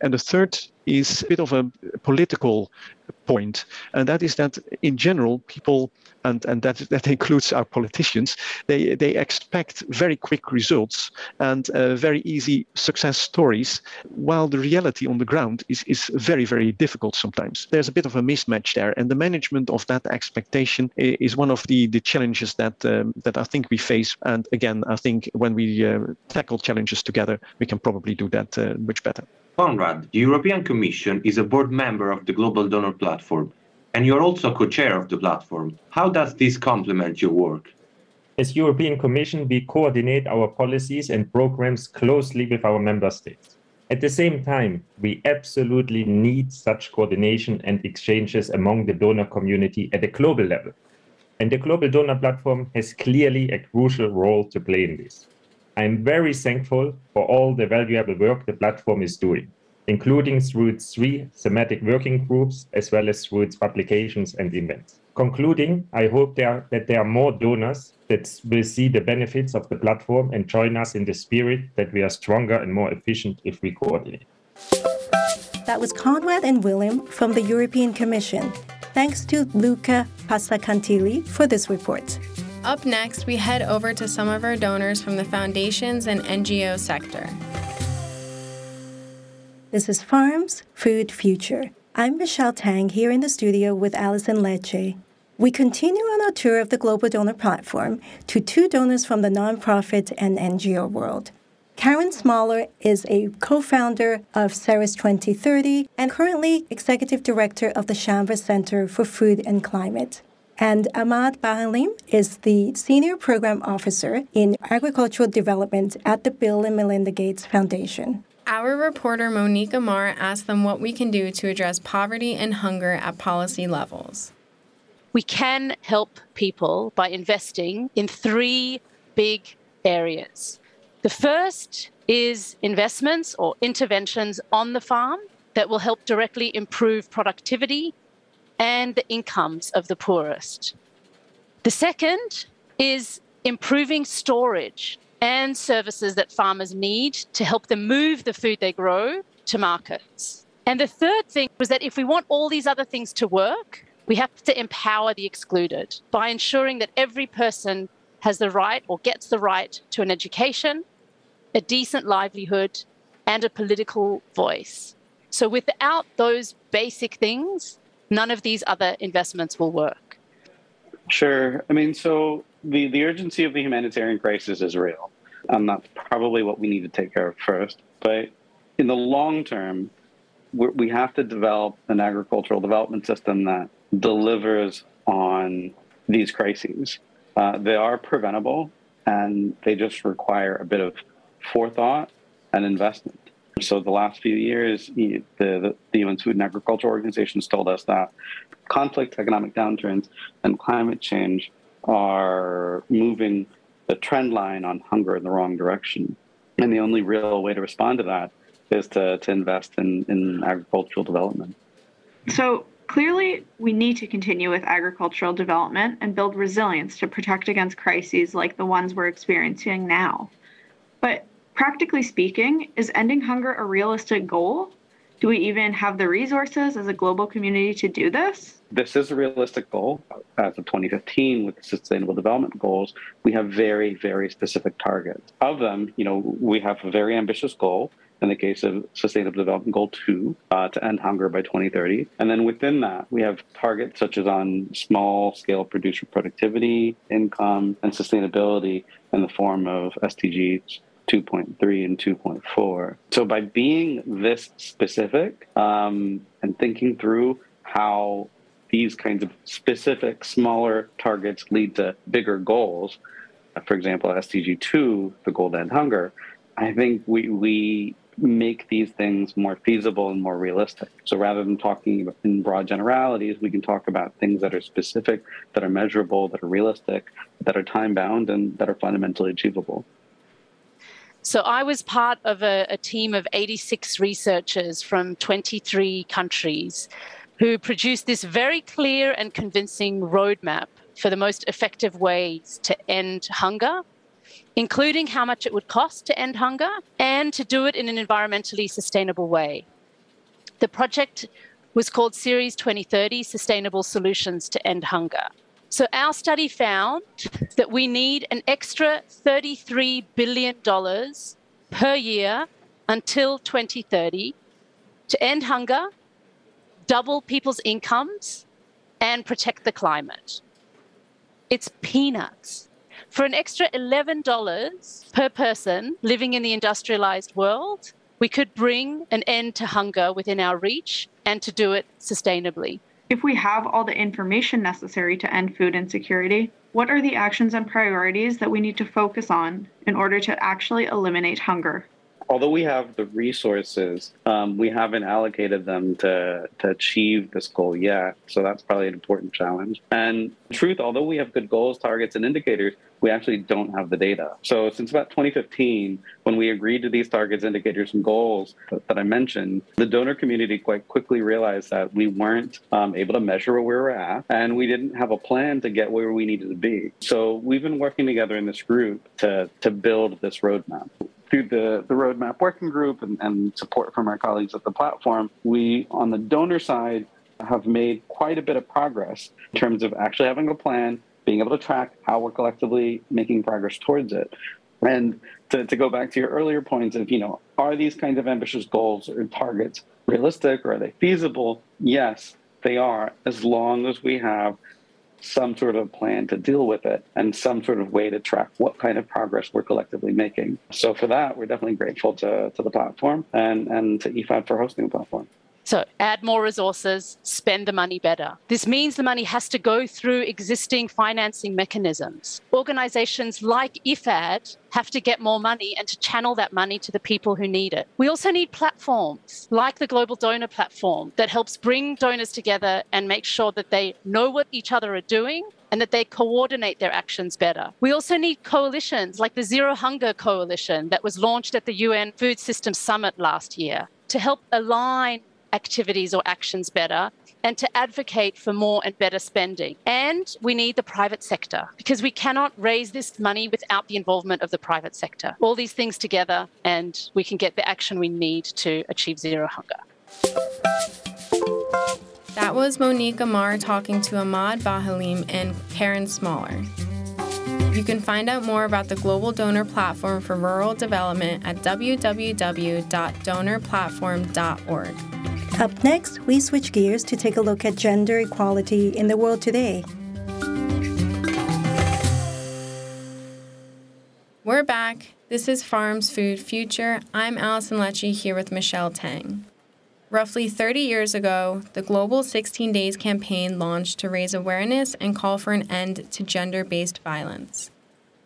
And the third is a bit of a political point, and that is that in general, people and, and that, that includes our politicians, they, they expect very quick results and uh, very easy success stories, while the reality on the ground is, is very, very difficult sometimes. There's a bit of a mismatch there, and the management of that expectation is one of the, the challenges that, um, that I think we face. And again, I think when we uh, tackle challenges together, we can probably do that uh, much better. Konrad, the European Commission is a board member of the Global Donor Platform and you're also co-chair of the platform. How does this complement your work? As European Commission, we coordinate our policies and programs closely with our member states. At the same time, we absolutely need such coordination and exchanges among the donor community at a global level. And the Global Donor Platform has clearly a crucial role to play in this. I'm very thankful for all the valuable work the platform is doing including through its three thematic working groups, as well as through its publications and events. Concluding, I hope there, that there are more donors that will see the benefits of the platform and join us in the spirit that we are stronger and more efficient if we coordinate. That was Konrad and Willem from the European Commission. Thanks to Luca Passacantilli for this report. Up next, we head over to some of our donors from the foundations and NGO sector. This is Farms Food Future. I'm Michelle Tang here in the studio with Alison Lecce. We continue on our tour of the Global Donor Platform to two donors from the nonprofit and NGO world. Carin Smaller is a co founder of Ceres 2030 and currently executive director of the Shamba Center for Food and Climate. And Ahmad Bahalim is the senior program officer in agricultural development at the Bill and Melinda Gates Foundation. Our reporter Monique Amar asked them what we can do to address poverty and hunger at policy levels. We can help people by investing in three big areas. The first is investments or interventions on the farm that will help directly improve productivity and the incomes of the poorest. The second is improving storage and services that farmers need to help them move the food they grow to markets. And the third thing was that if we want all these other things to work, we have to empower the excluded by ensuring that every person has the right or gets the right to an education, a decent livelihood, and a political voice. So without those basic things, none of these other investments will work. Sure. I mean, so the, the urgency of the humanitarian crisis is real. And that's probably what we need to take care of first. But in the long term, we have to develop an agricultural development system that delivers on these crises. Uh, they are preventable and they just require a bit of forethought and investment. So, the last few years, the, the, the UN Food and Agriculture Organizations told us that conflict, economic downturns, and climate change are moving the trend line on hunger in the wrong direction. And the only real way to respond to that is to, to invest in, in agricultural development. So clearly, we need to continue with agricultural development and build resilience to protect against crises like the ones we're experiencing now. But practically speaking, is ending hunger a realistic goal? Do we even have the resources as a global community to do this? This is a realistic goal. As of 2015, with the Sustainable Development Goals, we have very, very specific targets. Of them, you know, we have a very ambitious goal in the case of Sustainable Development Goal 2 uh, to end hunger by 2030. And then within that, we have targets such as on small scale producer productivity, income, and sustainability in the form of SDGs 2.3 and 2.4. So by being this specific um, and thinking through how these kinds of specific smaller targets lead to bigger goals, uh, for example, SDG 2, the goal to end hunger, I think we, we make these things more feasible and more realistic. So rather than talking in broad generalities, we can talk about things that are specific, that are measurable, that are realistic, that are time bound, and that are fundamentally achievable. So I was part of a, a, team of 86 researchers from 23 countries who produced this very clear and convincing roadmap for the most effective ways to end hunger, including how much it would cost to end hunger and to do it in an environmentally sustainable way. The project was called Ceres 2030 Sustainable Solutions to End Hunger. So our study found that we need an extra $33 billion per year until 2030 to end hunger, double people's incomes, and protect the climate. It's peanuts. For an extra $11 per person living in the industrialized world, we could bring an end to hunger within our reach and to do it sustainably. If we have all the information necessary to end food insecurity, what are the actions and priorities that we need to focus on in order to actually eliminate hunger? Although we have the resources, um, we haven't allocated them to, to achieve this goal yet. So that's probably an important challenge. And truth, although we have good goals, targets, and indicators, we actually don't have the data. So since about 2015, when we agreed to these targets, indicators, and goals that, I mentioned, the donor community quite quickly realized that we weren't um, able to measure where we were at, and we didn't have a plan to get where we needed to be. So we've been working together in this group to to build this roadmap through the, the roadmap working group and, and support from our colleagues at the platform, we, on the donor side, have made quite a bit of progress in terms of actually having a plan, being able to track how we're collectively making progress towards it. And to, to go back to your earlier points of, you know, are these kinds of ambitious goals or targets realistic or are they feasible? Yes, they are, as long as we have some sort of plan to deal with it and some sort of way to track what kind of progress we're collectively making. So for that, we're definitely grateful to, to the platform and, and to IFAD for hosting the platform. So add more resources, spend the money better. This means the money has to go through existing financing mechanisms. Organizations like IFAD have to get more money and to channel that money to the people who need it. We also need platforms like the Global Donor Platform that helps bring donors together and make sure that they know what each other are doing and that they coordinate their actions better. We also need coalitions like the Zero Hunger Coalition that was launched at the UN Food Systems Summit last year to help align activities or actions better and to advocate for more and better spending. And we need the private sector because we cannot raise this money without the involvement of the private sector. All these things together, and we can get the action we need to achieve zero hunger. That was Monique Amar talking to Ahmad Bahalim and Carin Smaller. You can find out more about the Global Donor Platform for Rural Development at www.donorplatform.org. Up next, we switch gears to take a look at gender equality in the world today. We're back. This is Farms Food Future. I'm Allison Lecce here with Michelle Tang. Roughly 30 years ago, the Global 16 Days campaign launched to raise awareness and call for an end to gender based violence.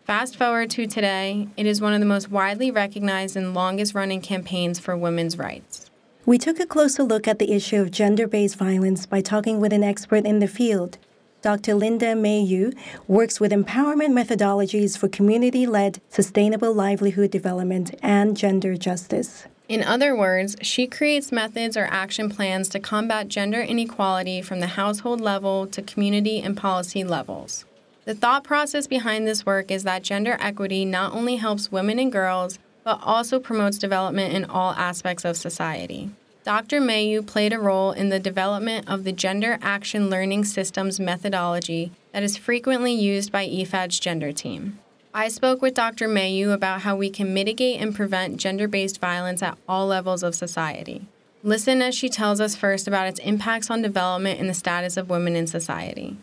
Fast forward to today, it is one of the most widely recognized and longest running campaigns for women's rights. We took a closer look at the issue of gender based violence by talking with an expert in the field. Dr. Linda Mayoux works with empowerment methodologies for community led sustainable livelihood development and gender justice. In other words, she creates methods or action plans to combat gender inequality from the household level to community and policy levels. The thought process behind this work is that gender equity not only helps women and girls, but also promotes development in all aspects of society. Dr. Mayoux played a role in the development of the Gender Action Learning Systems methodology that is frequently used by IFAD's gender team. I spoke with Dr. Mayoux about how we can mitigate and prevent gender based violence at all levels of society. Listen as she tells us first about its impacts on development and the status of women in society.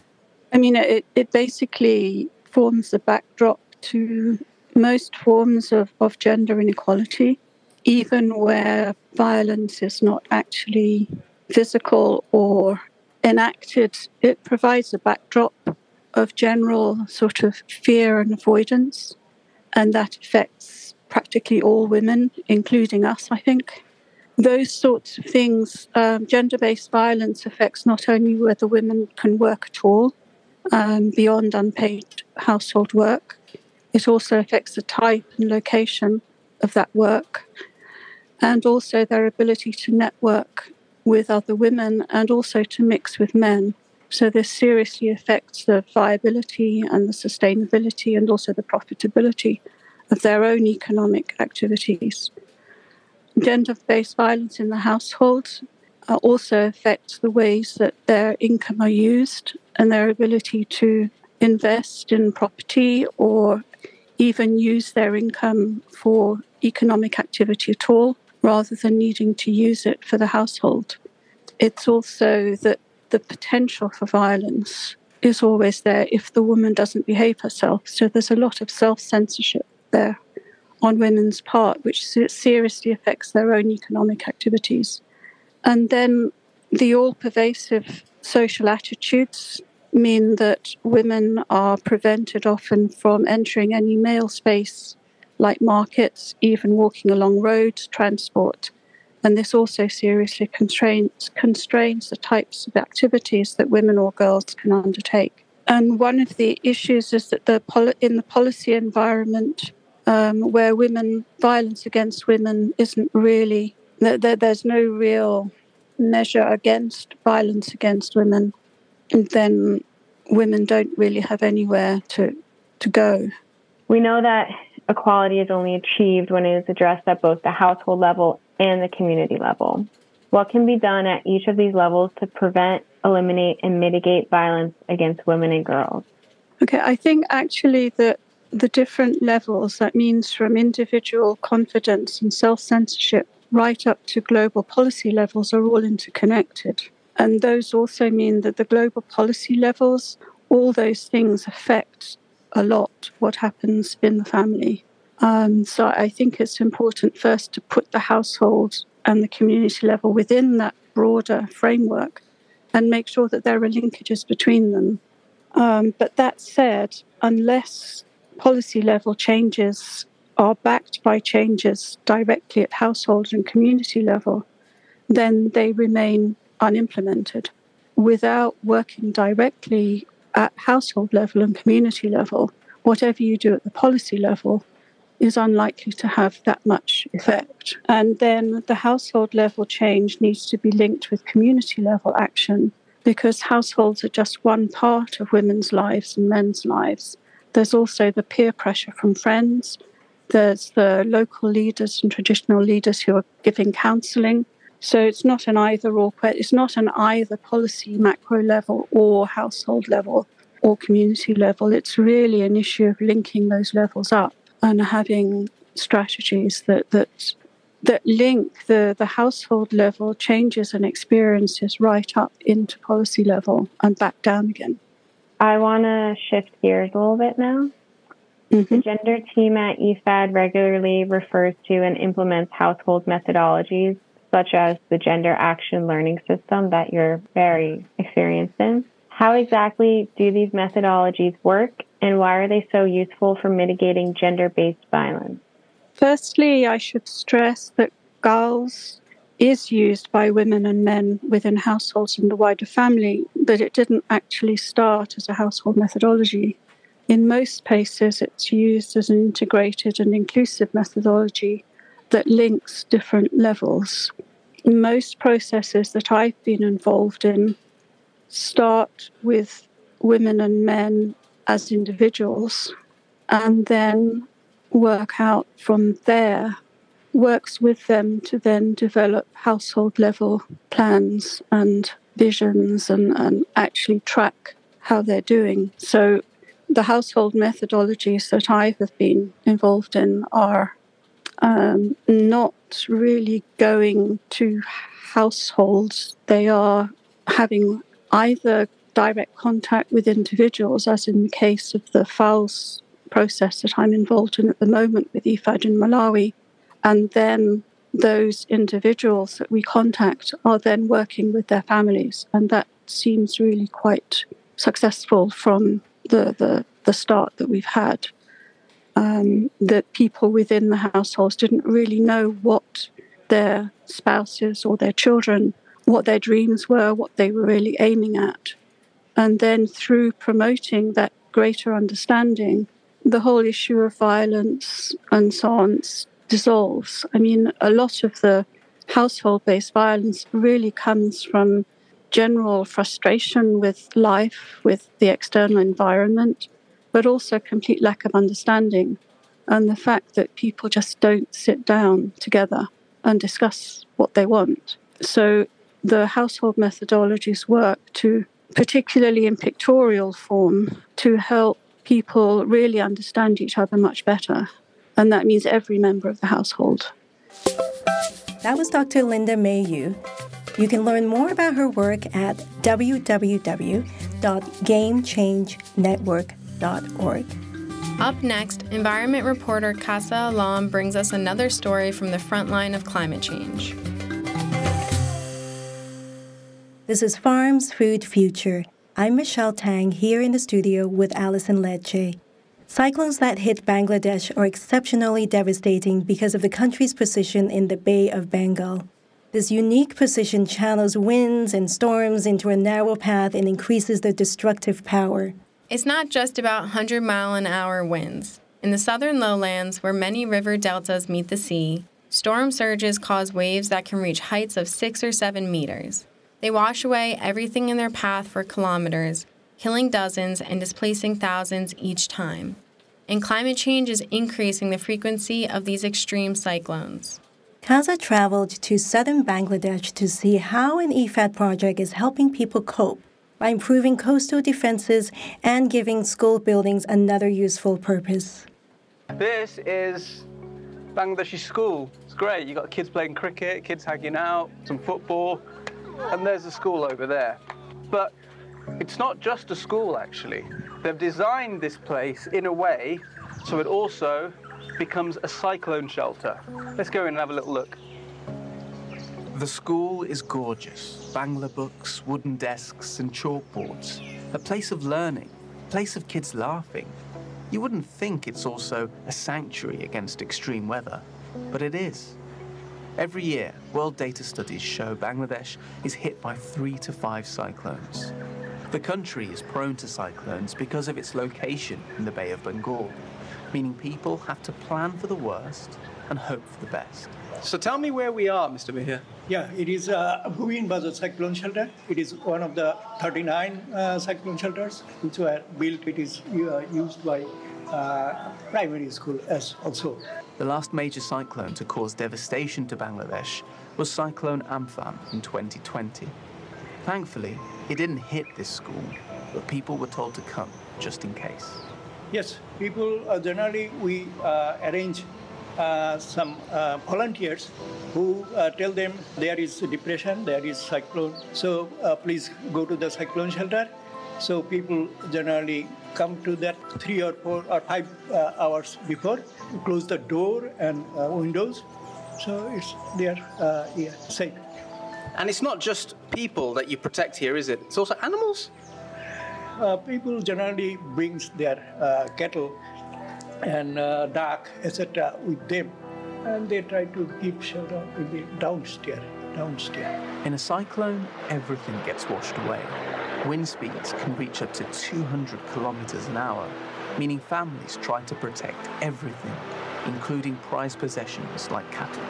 I mean, it, it basically forms the backdrop to most forms of, of gender inequality, even where violence is not actually physical or enacted. It provides a backdrop of general sort of fear and avoidance, and that affects practically all women, including us, I think. Those sorts of things, um, gender based violence affects not only whether women can work at all um, beyond unpaid household work, it also affects the type and location of that work, and also their ability to network with other women and also to mix with men. So this seriously affects the viability and the sustainability and also the profitability of their own economic activities. Gender based violence in the household uh, also affects the ways that their income are used and their ability to invest in property or even use their income for economic activity at all rather than needing to use it for the household. It's also that the potential for violence is always there if the woman doesn't behave herself. So there's a lot of self censorship there on women's part, which seriously affects their own economic activities. And then the all pervasive social attitudes mean that women are prevented often from entering any male space like markets, even walking along roads, transport. And this also seriously constrains, constrains the types of activities that women or girls can undertake. And one of the issues is that the in the policy environment um, where women violence against women isn't really there, there's no real measure against violence against women, then women don't really have anywhere to to go. We know that equality is only achieved when it is addressed at both the household level and the community level. What can be done at each of these levels to prevent, eliminate, and mitigate violence against women and girls? Okay, I think actually that the different levels, that means from individual confidence and self censorship right up to global policy levels, are all interconnected. And those also mean that the global policy levels, all those things affect a lot what happens in the family. Um, so I think it's important first to put the household and the community level within that broader framework and make sure that there are linkages between them. Um, but that said, unless policy level changes are backed by changes directly at household and community level, then they remain unimplemented. Without working directly at household level and community level, whatever you do at the policy level is unlikely to have that much effect. And then the household level change needs to be linked with community level action because households are just one part of women's lives and men's lives. There's also the peer pressure from friends. There's the local leaders and traditional leaders who are giving counseling. So it's not an either or, it's not an either policy macro level or household level or community level. It's really an issue of linking those levels up and having strategies that that that link the, the household level changes and experiences right up into policy level and back down again. I want to shift gears a little bit now. Mm-hmm. The gender team at IFAD regularly refers to and implements household methodologies such as the Gender Action Learning System that you're very experienced in. How exactly do these methodologies work and why are they so useful for mitigating gender based violence? Firstly, I should stress that GALS is used by women and men within households and the wider family, but it didn't actually start as a household methodology. In most places, it's used as an integrated and inclusive methodology that links different levels. Most processes that I've been involved in start with women and men as individuals and then work out from there, works with them to then develop household level plans and visions and, and actually track how they're doing. So the household methodologies that I have been involved in are um, not really going to households. They are having either direct contact with individuals, as in the case of the FALS process that I'm involved in at the moment with IFAD in Malawi, and then those individuals that we contact are then working with their families, and that seems really quite successful from the, the, the start that we've had. Um, that people within the households didn't really know what their spouses or their children what their dreams were, what they were really aiming at. And then through promoting that greater understanding, the whole issue of violence and so on dissolves. I mean, a lot of the household based violence really comes from general frustration with life, with the external environment, but also complete lack of understanding. And the fact that people just don't sit down together and discuss what they want. So the household methodologies work to, particularly in pictorial form, to help people really understand each other much better. And that means every member of the household. That was Dr. Linda Mayoux. You can learn more about her work at Up next, environment reporter Qasa Alom brings us another story from the front line of climate change. This is Farms Food Future. I'm Michelle Tang here in the studio with Alison Lecce. Cyclones that hit Bangladesh are exceptionally devastating because of the country's position in the Bay of Bengal. This unique position channels winds and storms into a narrow path and increases their destructive power. It's not just about 100 mile an hour winds. In the southern lowlands, where many river deltas meet the sea, storm surges cause waves that can reach heights of 6 or 7 meters. They wash away everything in their path for kilometers, killing dozens and displacing thousands each time. And climate change is increasing the frequency of these extreme cyclones. Qasa traveled to southern Bangladesh to see how an IFAD project is helping people cope by improving coastal defenses and giving school buildings another useful purpose. This is Bangladeshi school. It's great. You've got kids playing cricket, kids hanging out, some football and there's a school over there. But it's not just a school, actually. They've designed this place in a way so it also becomes a cyclone shelter. Let's go in and have a little look. The school is gorgeous. Bangla books, wooden desks, and chalkboards. A place of learning, a place of kids laughing. You wouldn't think it's also a sanctuary against extreme weather, but it is. Every year, world data studies show Bangladesh is hit by three to five cyclones. The country is prone to cyclones because of its location in the Bay of Bengal. meaning people have to plan for the worst and hope for the best. So tell me where we are, Mr. Mihir. Yeah, it is uh, Bhuvin Bazaar Cyclone Shelter. It is one of the 39 uh, cyclone shelters which were built. It is uh, used by uh, primary school as also. The last major cyclone to cause devastation to Bangladesh was Cyclone Amphan in 2020. Thankfully, it didn't hit this school, but people were told to come just in case. Yes, people uh, generally we uh, arrange some uh, volunteers who uh, tell them there is depression, there is cyclone, so uh, please go to the cyclone shelter. So people generally come to that three or four or five uh, hours before, close the door and uh, windows, so it's they are yeah, safe. And it's not just people that you protect here, is it? It's also animals. people generally brings their cattle and uh, duck, etc., with them, and they try to keep shelter in the downstairs. Downstairs. In a cyclone, everything gets washed away. Wind speeds can reach up to 200 kilometers an hour, meaning families try to protect everything, including prized possessions like cattle.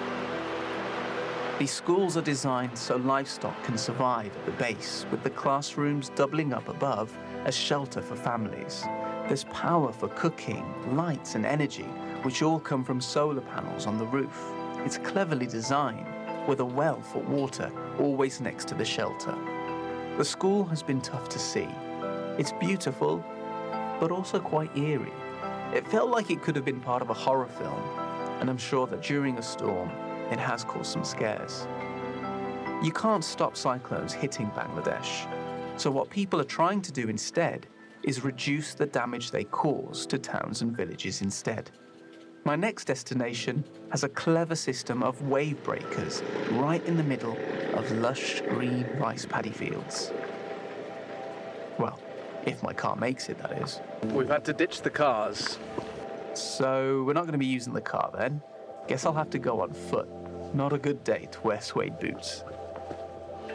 These schools are designed so livestock can survive at the base, with the classrooms doubling up above as shelter for families. There's power for cooking, lights, and energy, which all come from solar panels on the roof. It's cleverly designed, with a well for water always next to the shelter. The school has been tough to see. It's beautiful, but also quite eerie. It felt like it could have been part of a horror film, and I'm sure that during a storm, it has caused some scares. You can't stop cyclones hitting Bangladesh, so what people are trying to do instead is reduce the damage they cause to towns and villages instead. My next destination has a clever system of wave breakers right in the middle of lush green rice paddy fields. Well, if my car makes it, that is. We've had to ditch the cars. So we're not going to be using the car then. Guess I'll have to go on foot. Not a good day to wear suede boots.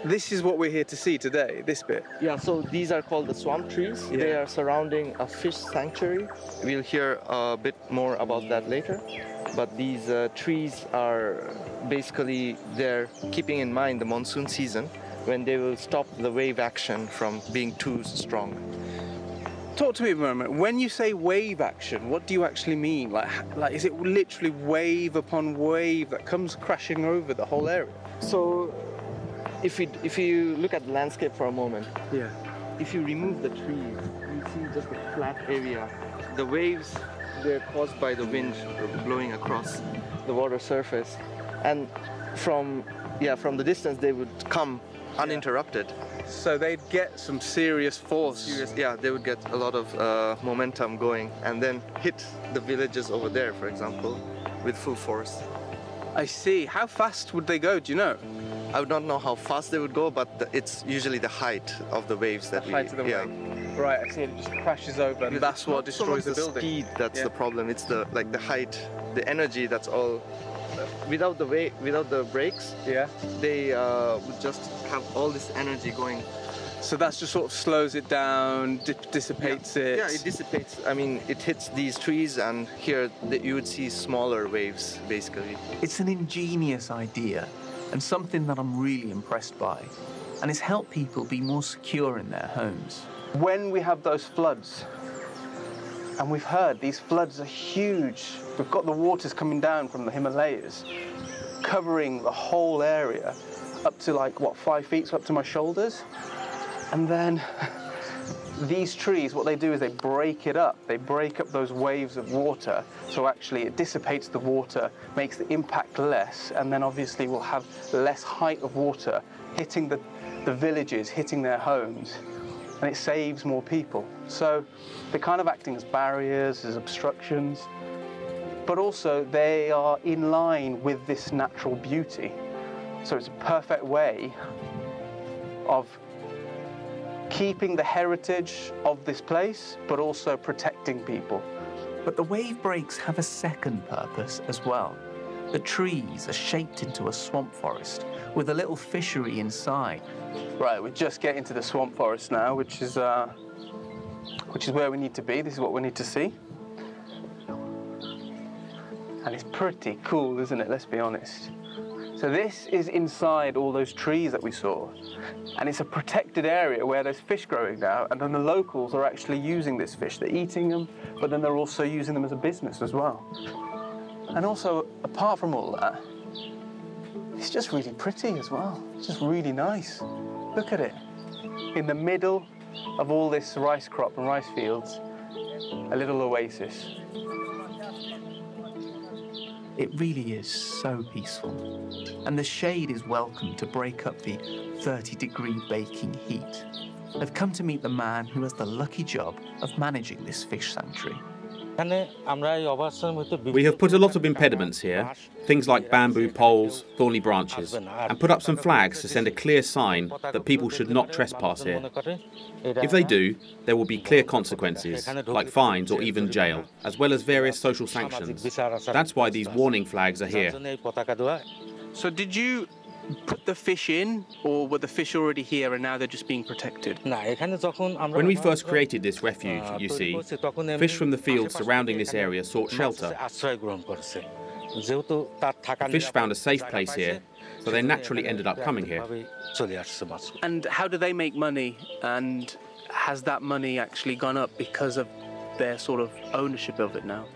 This is what we're here to see today, this bit. Yeah, so these are called the swamp trees. Yeah. They are surrounding a fish sanctuary. We'll hear a bit more about that later. But these uh, trees are basically they're keeping in mind the monsoon season when they will stop the wave action from being too strong. Talk to me a moment. When you say wave action, what do you actually mean? Like, like is it literally wave upon wave that comes crashing over the whole area? So if we if you look at the landscape for a moment, yeah. If you remove the trees, you see just a flat area. The waves they're caused by the wind blowing across the water surface, and from yeah from the distance they would come uninterrupted. So they'd get some serious force. Serious, yeah, they would get a lot of uh, momentum going, and then hit the villages over there, for example, with full force. I see. How fast would they go? Do you know? I would not know how fast they would go, but the, it's usually the height of the waves that the we. height of the yeah. wave. Right, I see. It just crashes over, and that's what Not so much destroys the, the building. speed that's Yeah. the problem. It's the like the height, the energy. That's all. Without the way, without the brakes, yeah, they uh, would just have all this energy going. So that just sort of slows it down, di- dissipates it. Yeah, it dissipates. I mean, it hits these trees, and here the, you would see smaller waves, basically. It's an ingenious idea and something that I'm really impressed by. And it's helped people be more secure in their homes. When we have those floods, and we've heard these floods are huge, we've got the waters coming down from the Himalayas, covering the whole area up to like, what, five feet, so up to my shoulders. And then these trees, what they do is they break it up. They break up those waves of water. So actually, it dissipates the water, makes the impact less, and then obviously we'll have less height of water hitting the, the villages, hitting their homes, and it saves more people. So they're kind of acting as barriers, as obstructions, but also they are in line with this natural beauty. So it's a perfect way of keeping the heritage of this place, but also protecting people. But the wave breaks have a second purpose as well. The trees are shaped into a swamp forest with a little fishery inside. Right, we're just getting to the swamp forest now, which is uh, which is where we need to be. This is what we need to see. And it's pretty cool, isn't it? Let's be honest. So this is inside all those trees that we saw. And it's a protected area where there's fish growing now, and then the locals are actually using this fish. They're eating them, but then they're also using them as a business as well. And also, apart from all that, it's just really pretty as well. It's just really nice. Look at it. In the middle of all this rice crop and rice fields, a little oasis. It really is so peaceful. And the shade is welcome to break up the 30 degree baking heat. I've come to meet the man who has the lucky job of managing this fish sanctuary. We have put a lot of impediments here, things like bamboo poles, thorny branches, and put up some flags to send a clear sign that people should not trespass here. If they do, there will be clear consequences, like fines or even jail, as well as various social sanctions. That's why these warning flags are here. So, did you put the fish in, or were the fish already here and now they're just being protected? When we first created this refuge, you see, fish from the fields surrounding this area sought shelter. The fish found a safe place here, so they naturally ended up coming here. And how do they make money? And has that money actually gone up because of their sort of ownership of it now?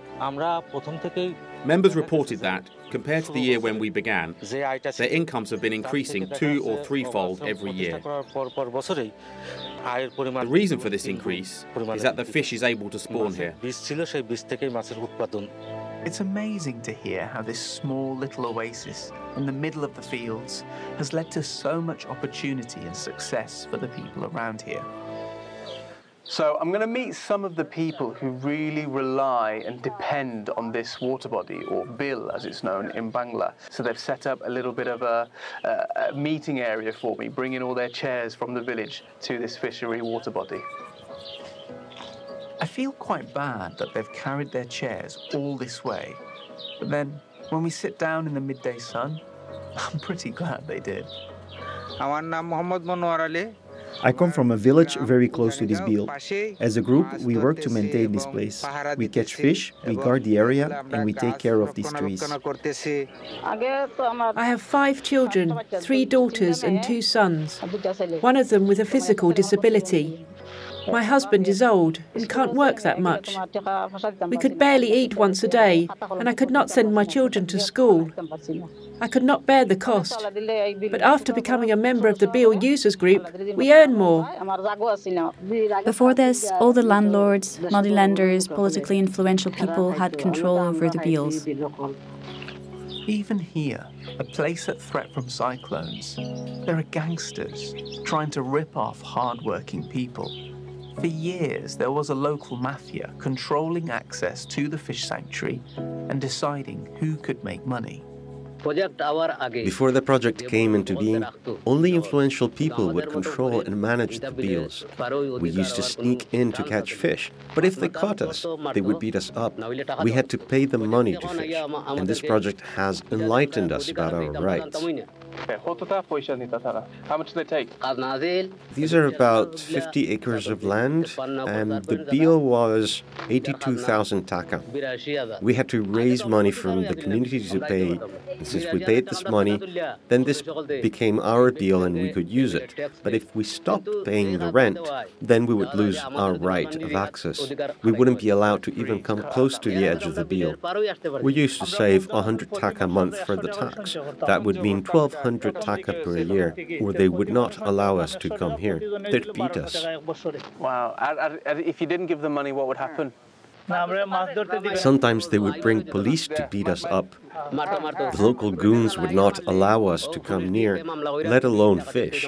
Members reported that, compared to the year when we began, their incomes have been increasing two or threefold every year. The reason for this increase is that the fish is able to spawn here. It's amazing to hear how this small little oasis in the middle of the fields has led to so much opportunity and success for the people around here. So I'm going to meet some of the people who really rely and depend on this water body, or bill as it's known in Bangla. So they've set up a little bit of a, a, a meeting area for me, bringing all their chairs from the village to this fishery water body. I feel quite bad that they've carried their chairs all this way, but then when we sit down in the midday sun, I'm pretty glad they did. আমার নাম Mohammad Monowar Ali I come from a village very close to this bill. As a group, we work to maintain this place. We catch fish, we guard the area, and we take care of these trees. I have five children, three daughters and two sons, one of them with a physical disability. My husband is old and can't work that much. We could barely eat once a day, and I could not send my children to school. I could not bear the cost. But after becoming a member of the Beel Users Group, we earn more. Before this, all the landlords, money lenders, politically influential people had control over the Beels. Even here, a place at threat from cyclones, there are gangsters trying to rip off hard-working people. For years, there was a local mafia controlling access to the fish sanctuary and deciding who could make money. Before the project came into being, only influential people would control and manage the beels. We used to sneak in to catch fish, but if they caught us, they would beat us up. We had to pay them money to fish, and this project has enlightened us about our rights. How much do they take? These are about 50 acres of land, and the deal was 82,000 taka. We had to raise money from the community to pay, and since we paid this money, then this became our deal and we could use it. But if we stopped paying the rent, then we would lose our right of access. We wouldn't be allowed to even come close to the edge of the deal. We used to save 100 taka a month for the tax. That would mean 1,200 taka per year, or they would not allow us to come here. They'd beat us. Wow. And- and If you didn't give them money, what would happen? Sometimes they would bring police to beat us up. The local goons would not allow us to come near, let alone fish.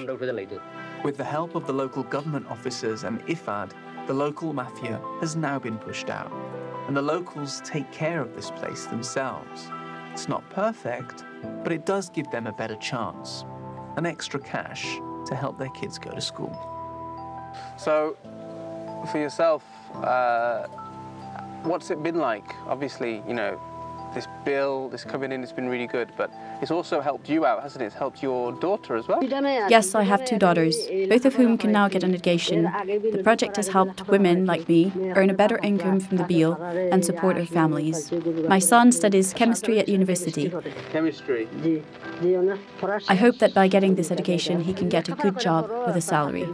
With the help of the local government officers and IFAD, the local mafia has now been pushed out, and the locals take care of this place themselves. It's not perfect, but it does give them a better chance, an extra cash to help their kids go to school. So, for yourself, uh, what's it been like? Obviously, you know, this bill, this coming in, has been really good, but it's also helped you out, hasn't it? It's helped your daughter as well. Yes, I have two daughters, both of whom can now get an education. The project has helped women like me earn a better income from the Beel and support their families. My son studies chemistry at university. Chemistry. I hope that by getting this education, he can get a good job with a salary.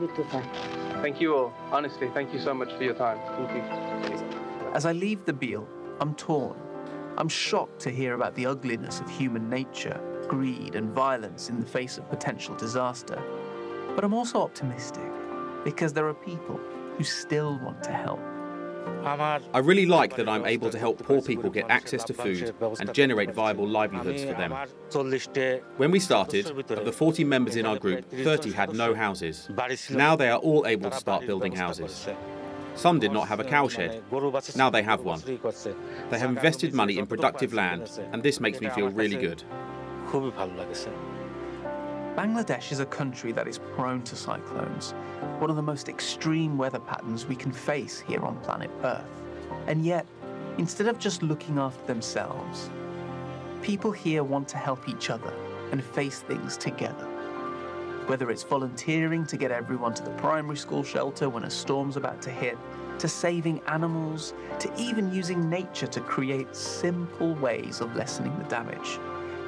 Thank you all. Honestly, thank you so much for your time. Thank you. As I leave the Beel, I'm torn. I'm shocked to hear about the ugliness of human nature, greed, and violence in the face of potential disaster. But I'm also optimistic because there are people who still want to help. I really like that I'm able to help poor people get access to food and generate viable livelihoods for them. When we started, of the 40 members in our group, 30 had no houses. Now they are all able to start building houses. Some did not have a cowshed. Now they have one. They have invested money in productive land, and this makes me feel really good. Bangladesh is a country that is prone to cyclones, one of the most extreme weather patterns we can face here on planet Earth. And yet, instead of just looking after themselves, people here want to help each other and face things together. Whether it's volunteering to get everyone to the primary school shelter when a storm's about to hit, to saving animals, to even using nature to create simple ways of lessening the damage.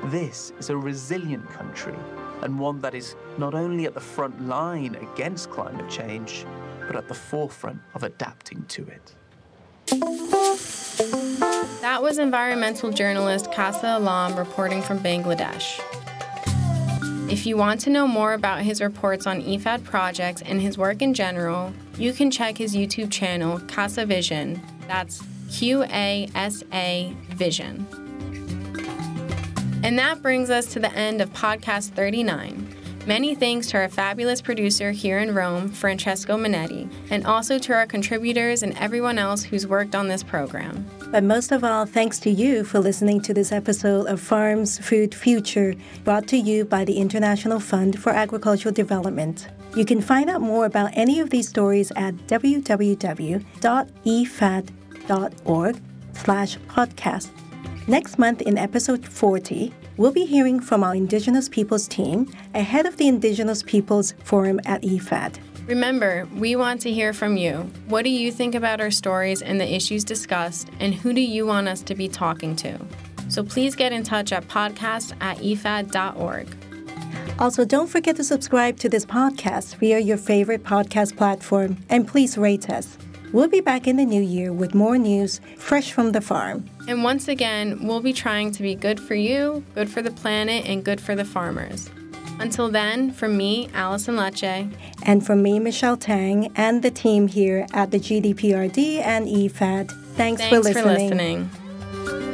This is a resilient country and one that is not only at the front line against climate change, but at the forefront of adapting to it. That was environmental journalist Qasa Alom reporting from Bangladesh. If you want to know more about his reports on IFAD projects and his work in general, you can check his YouTube channel, Qasa Vision. That's Q A S A Vision. And that brings us to the end of podcast 39. Many thanks to our fabulous producer here in Rome, Francesco Minetti, and also to our contributors and everyone else who's worked on this program. But most of all, thanks to you for listening to this episode of Farms Food Future, brought to you by the International Fund for Agricultural Development. You can find out more about any of these stories at www.ifad.org slash podcast. Next month in episode 40, we'll be hearing from our Indigenous Peoples team ahead of the Indigenous Peoples Forum at IFAD. Remember, we want to hear from you. What do you think about our stories and the issues discussed, and who do you want us to be talking to? So please get in touch at podcast at ifad.org. Also, don't forget to subscribe to this podcast via your favorite podcast platform and please rate us. We'll be back in the new year with more news fresh from the farm. And once again, we'll be trying to be good for you, good for the planet, and good for the farmers. Until then, from me, Allison Lache. And from me, Michelle Tang, and the team here at the GDPRD and IFAD, thanks, Thanks for listening. For listening.